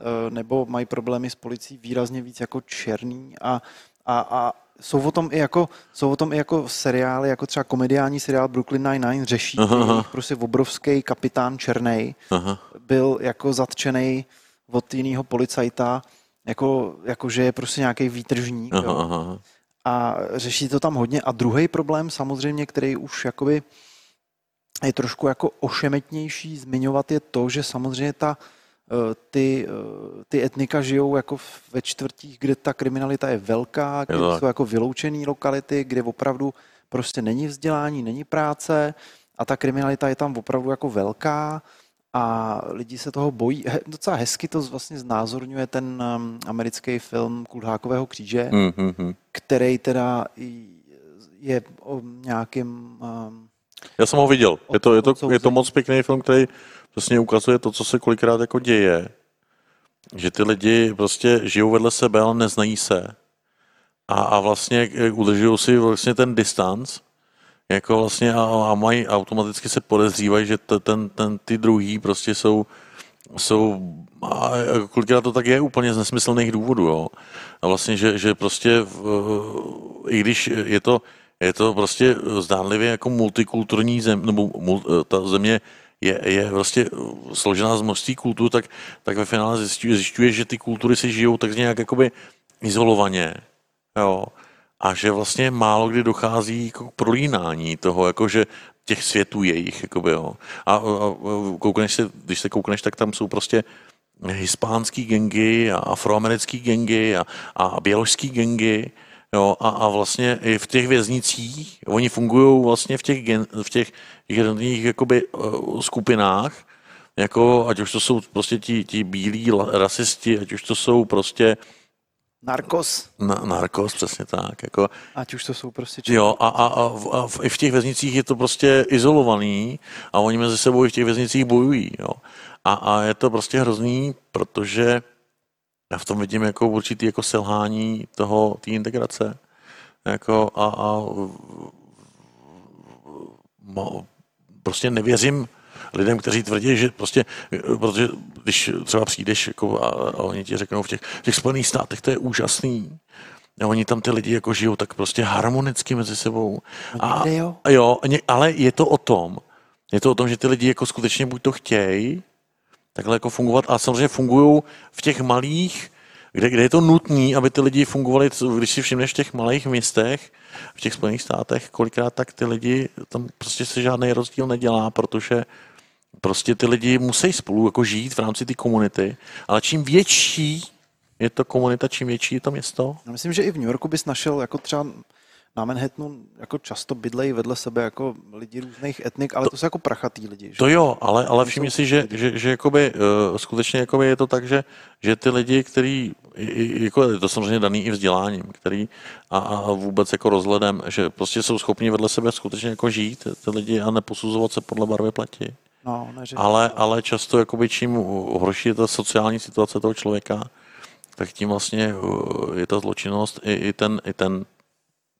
eh, nebo mají problémy s policií výrazně víc jako černý a, a, a jsou o tom i jako, jsou o tom i jako seriály, jako třeba komediální seriál Brooklyn Nine-Nine řeší, aha. prostě obrovský kapitán Černej aha. byl jako zatčený od jiného policajta, jako, jako že je prostě nějaký výtržník. Aha, aha. A řeší to tam hodně. A druhý problém samozřejmě, který už jakoby je trošku jako ošemetnější zmiňovat je to, že samozřejmě ta, eh, ty, eh, ty etnika žijou jako ve čtvrtích, kde ta kriminalita je velká, kde je jsou jako vyloučené lokality, kde opravdu prostě není vzdělání, není práce a ta kriminalita je tam opravdu jako velká a lidi se toho bojí. He, docela hezky to vlastně znázorňuje ten americký film Kulhákového kříže, mm-hmm. který teda je o nějakým já jsem ho viděl. Je to, je to, je to moc pěkný film, který přesně ukazuje to, co se kolikrát jako děje. Že ty lidi prostě žijou vedle sebe, ale neznají se. A, a vlastně udržují si vlastně ten distanc, jako vlastně a, a mají automaticky se podezřívají, že t, ten, ten, ty druhý prostě jsou, jsou a kolikrát to tak je úplně z nesmyslných důvodů, jo. A vlastně, že, že prostě, v, i když je to, je to prostě zdánlivě jako multikulturní zem, nebo mul, ta země je, je prostě složená z množství kultur, tak, tak ve finále zjišťuje, zjišťuje, že ty kultury si žijou tak nějak jakoby izolovaně. Jo. A že vlastně málo kdy dochází jako k prolínání toho, jako že těch světů jejich. Jakoby, jo. A, a, koukneš se, když se koukneš, tak tam jsou prostě hispánský gengy a afroamerický gengy a, a běložský gengy Jo, a, a vlastně i v těch věznicích, oni fungují vlastně v těch, gen, v těch jednotlivých jakoby, uh, skupinách, jako, ať už to jsou prostě ti, ti bílí rasisti, ať už to jsou prostě Narkos. Na, narkos, přesně tak. Jako, Ať už to jsou prostě černý. Jo, a, a, a, v, a v, i v těch věznicích je to prostě izolovaný a oni mezi sebou i v těch věznicích bojují. Jo. A, a je to prostě hrozný, protože já v tom vidím jako určitý jako selhání toho, té integrace. Jako a, a mo, prostě nevěřím lidem, kteří tvrdí, že prostě, protože když třeba přijdeš jako a, a oni ti řeknou v těch, v těch Spojených státech, to je úžasný, a oni tam ty lidi jako žijou tak prostě harmonicky mezi sebou. A, a jo, ale je to o tom, je to o tom, že ty lidi jako skutečně buď to chtějí, takhle jako fungovat a samozřejmě fungují v těch malých kde, kde je to nutné, aby ty lidi fungovali, když si všimneš v těch malých městech, v těch Spojených státech, kolikrát tak ty lidi, tam prostě se žádný rozdíl nedělá, protože prostě ty lidi musí spolu jako žít v rámci té komunity, ale čím větší je to komunita, čím větší je to město? Já myslím, že i v New Yorku bys našel jako třeba na Manhattanu jako často bydlejí vedle sebe jako lidi různých etnik, ale to, to jsou jako prachatý lidi. Že? To jo, ale, ale všimni si, že, že, že jakoby, uh, skutečně jakoby je to tak, že, že ty lidi, který, jako je to samozřejmě daný i vzděláním, který a, a vůbec jako rozhledem, že prostě jsou schopni vedle sebe skutečně jako žít ty lidi a neposuzovat se podle barvy pleti. No, ne, že... ale, ale často jakoby čím horší je ta sociální situace toho člověka, tak tím vlastně je ta zločinnost i, i, ten, i ten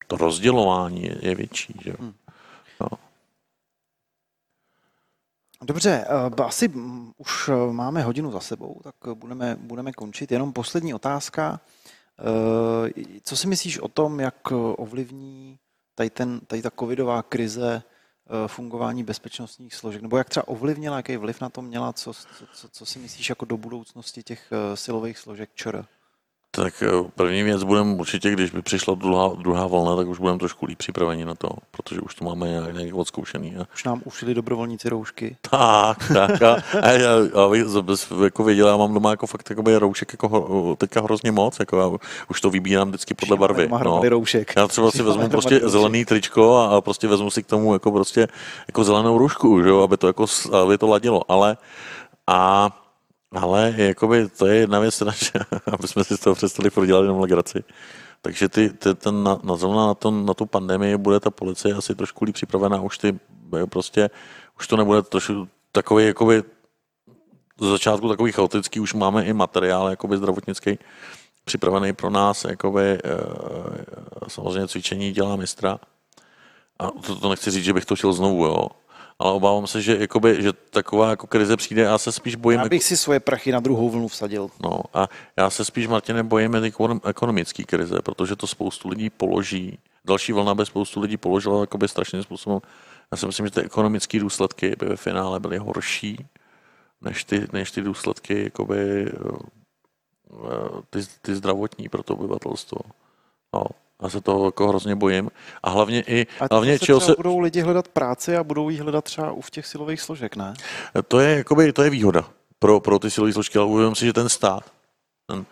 to rozdělování je, je větší. Že? Hmm. No. Dobře, eh, asi už eh, máme hodinu za sebou, tak budeme, budeme končit. Jenom poslední otázka. Eh, co si myslíš o tom, jak ovlivní tady, ten, tady ta covidová krize fungování bezpečnostních složek? Nebo jak třeba ovlivnila, jaký vliv na to měla? Co, co, co si myslíš jako do budoucnosti těch silových složek ČR? Tak eh, první věc budeme určitě, když by přišla druhá, druhá vlna, tak už budeme trošku líp připraveni na to, protože už to máme nějak, nějak odzkoušený. A... Už nám ušili dobrovolníci roušky. Tak, tak. A, a, a, a jako věděla, já mám doma jako fakt jako roušek jako teďka hrozně moc, jako já už to vybírám vždycky podle barvy. No. roušek. Já třeba si vezmu prostě roušek. zelený tričko a, a, prostě vezmu si k tomu jako prostě jako zelenou roušku, že jo, aby to jako, aby to ladilo, ale a ale jakoby to je jedna věc, aby jsme si z toho přestali prodělat jenom legraci. Takže ty, ty, ten, na, na, na, to, na tu pandemii bude ta policie asi trošku líp připravená, už ty prostě, už to nebude trošku takový, jakoby, z začátku takový chaotický, už máme i materiál jakoby zdravotnický připravený pro nás, jakoby, e, samozřejmě cvičení dělá mistra. A to, to nechci říct, že bych to chtěl znovu, jo ale obávám se, že, jakoby, že taková jako krize přijde a já se spíš bojím... Já bych si svoje prachy na druhou vlnu vsadil. No a já se spíš, Martine, bojím ekonomické krize, protože to spoustu lidí položí. Další vlna by spoustu lidí položila jakoby strašným způsobem. Já si myslím, že ty ekonomické důsledky by ve finále byly horší než ty, než ty důsledky jakoby, eh, ty, ty zdravotní pro to obyvatelstvo. No. Já se toho jako hrozně bojím. A hlavně i... A hlavně, se čeho se... budou lidi hledat práci a budou jí hledat třeba u v těch silových složek, ne? To je, jakoby, to je výhoda pro, pro ty silové složky, ale uvědomím si, že ten stát, ten,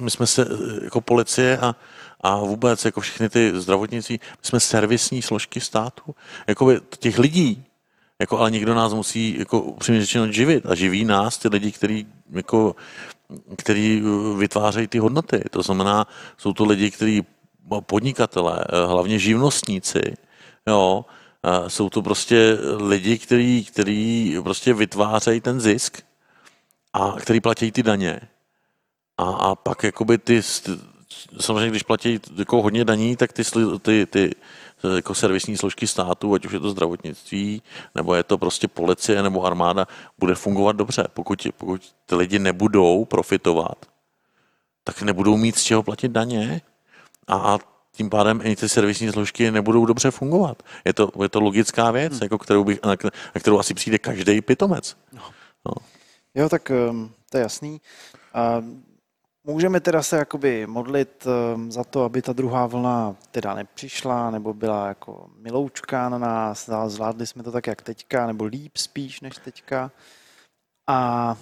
my jsme se jako policie a, a vůbec jako všechny ty zdravotnictví, my jsme servisní složky státu. Jakoby těch lidí, jako, ale někdo nás musí jako upřímně řečeno živit a živí nás ty lidi, který, jako, který vytvářejí ty hodnoty. To znamená, jsou to lidi, kteří podnikatelé, eh, hlavně živnostníci, jo, jsou to prostě lidi, kteří, kteří prostě vytvářejí ten zisk a který platí ty daně. A, a pak jakoby ty, samozřejmě když platí jako hodně daní, tak ty, ty, ty jako servisní složky státu, ať už je to zdravotnictví, nebo je to prostě policie nebo armáda, bude fungovat dobře. Pokud, pokud ty lidi nebudou profitovat, tak nebudou mít z čeho platit daně a, a tím pádem i ty servisní složky nebudou dobře fungovat. Je to, je to logická věc, hmm. jako kterou bych, na, na kterou asi přijde každý pitomec. No. No. Jo, tak um, to je jasný. A můžeme teda se jakoby modlit um, za to, aby ta druhá vlna teda nepřišla, nebo byla jako miloučká na nás, zvládli jsme to tak, jak teďka, nebo líp spíš než teďka. A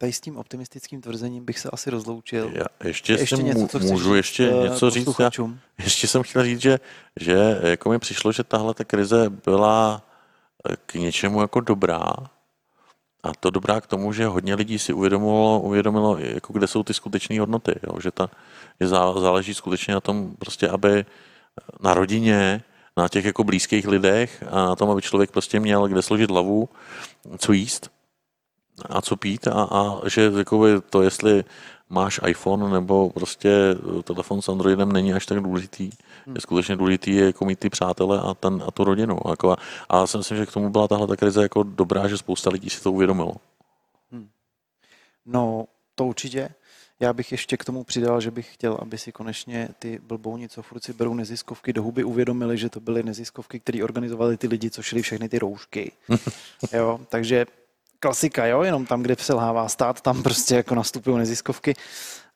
tady s tím optimistickým tvrzením bych se asi rozloučil. Já ještě, ještě něco, co můžu ještě říct, eh, něco říct. Já, ještě jsem chtěl říct, že, že jako mi přišlo, že tahle ta krize byla eh, k něčemu jako dobrá. A to dobrá k tomu, že hodně lidí si uvědomilo, uvědomilo jako kde jsou ty skutečné hodnoty. Jo? Že, ta, že záleží skutečně na tom, prostě, aby na rodině, na těch jako blízkých lidech a na tom, aby člověk prostě měl kde složit hlavu, co jíst a co pít a, a že jakoby to, jestli máš iPhone nebo prostě telefon s Androidem není až tak důležitý. Hmm. Je skutečně důležitý je jako mít ty přátele a, ten, a tu rodinu. Jako a, a já si myslím, že k tomu byla tahle ta krize jako dobrá, že spousta lidí si to uvědomilo. Hmm. No, to určitě. Já bych ještě k tomu přidal, že bych chtěl, aby si konečně ty blbouni, co furt si berou neziskovky do huby, uvědomili, že to byly neziskovky, které organizovali ty lidi, co šli všechny ty roušky. jo, takže klasika, jo, jenom tam, kde selhává stát, tam prostě jako nastupují neziskovky.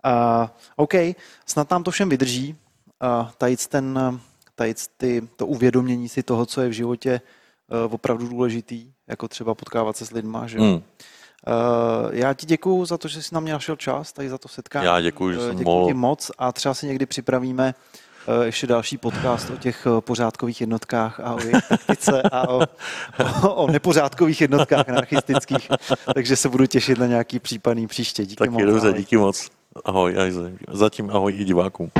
Uh, OK, snad nám to všem vydrží. Uh, tajíc ten, tajíc ty, to uvědomění si toho, co je v životě uh, opravdu důležitý, jako třeba potkávat se s lidma, že hmm. Uh, já ti děkuju za to, že jsi na mě našel čas, tady za to setkání. Já děkuji, že jsem děkuji mohl. moc a třeba si někdy připravíme uh, ještě další podcast o těch pořádkových jednotkách a o jejich taktice a o, o, o nepořádkových jednotkách anarchistických, takže se budu těšit na nějaký případný příště. Díky Taky moc. dobře, díky moc. Ahoj, zatím ahoj i divákům.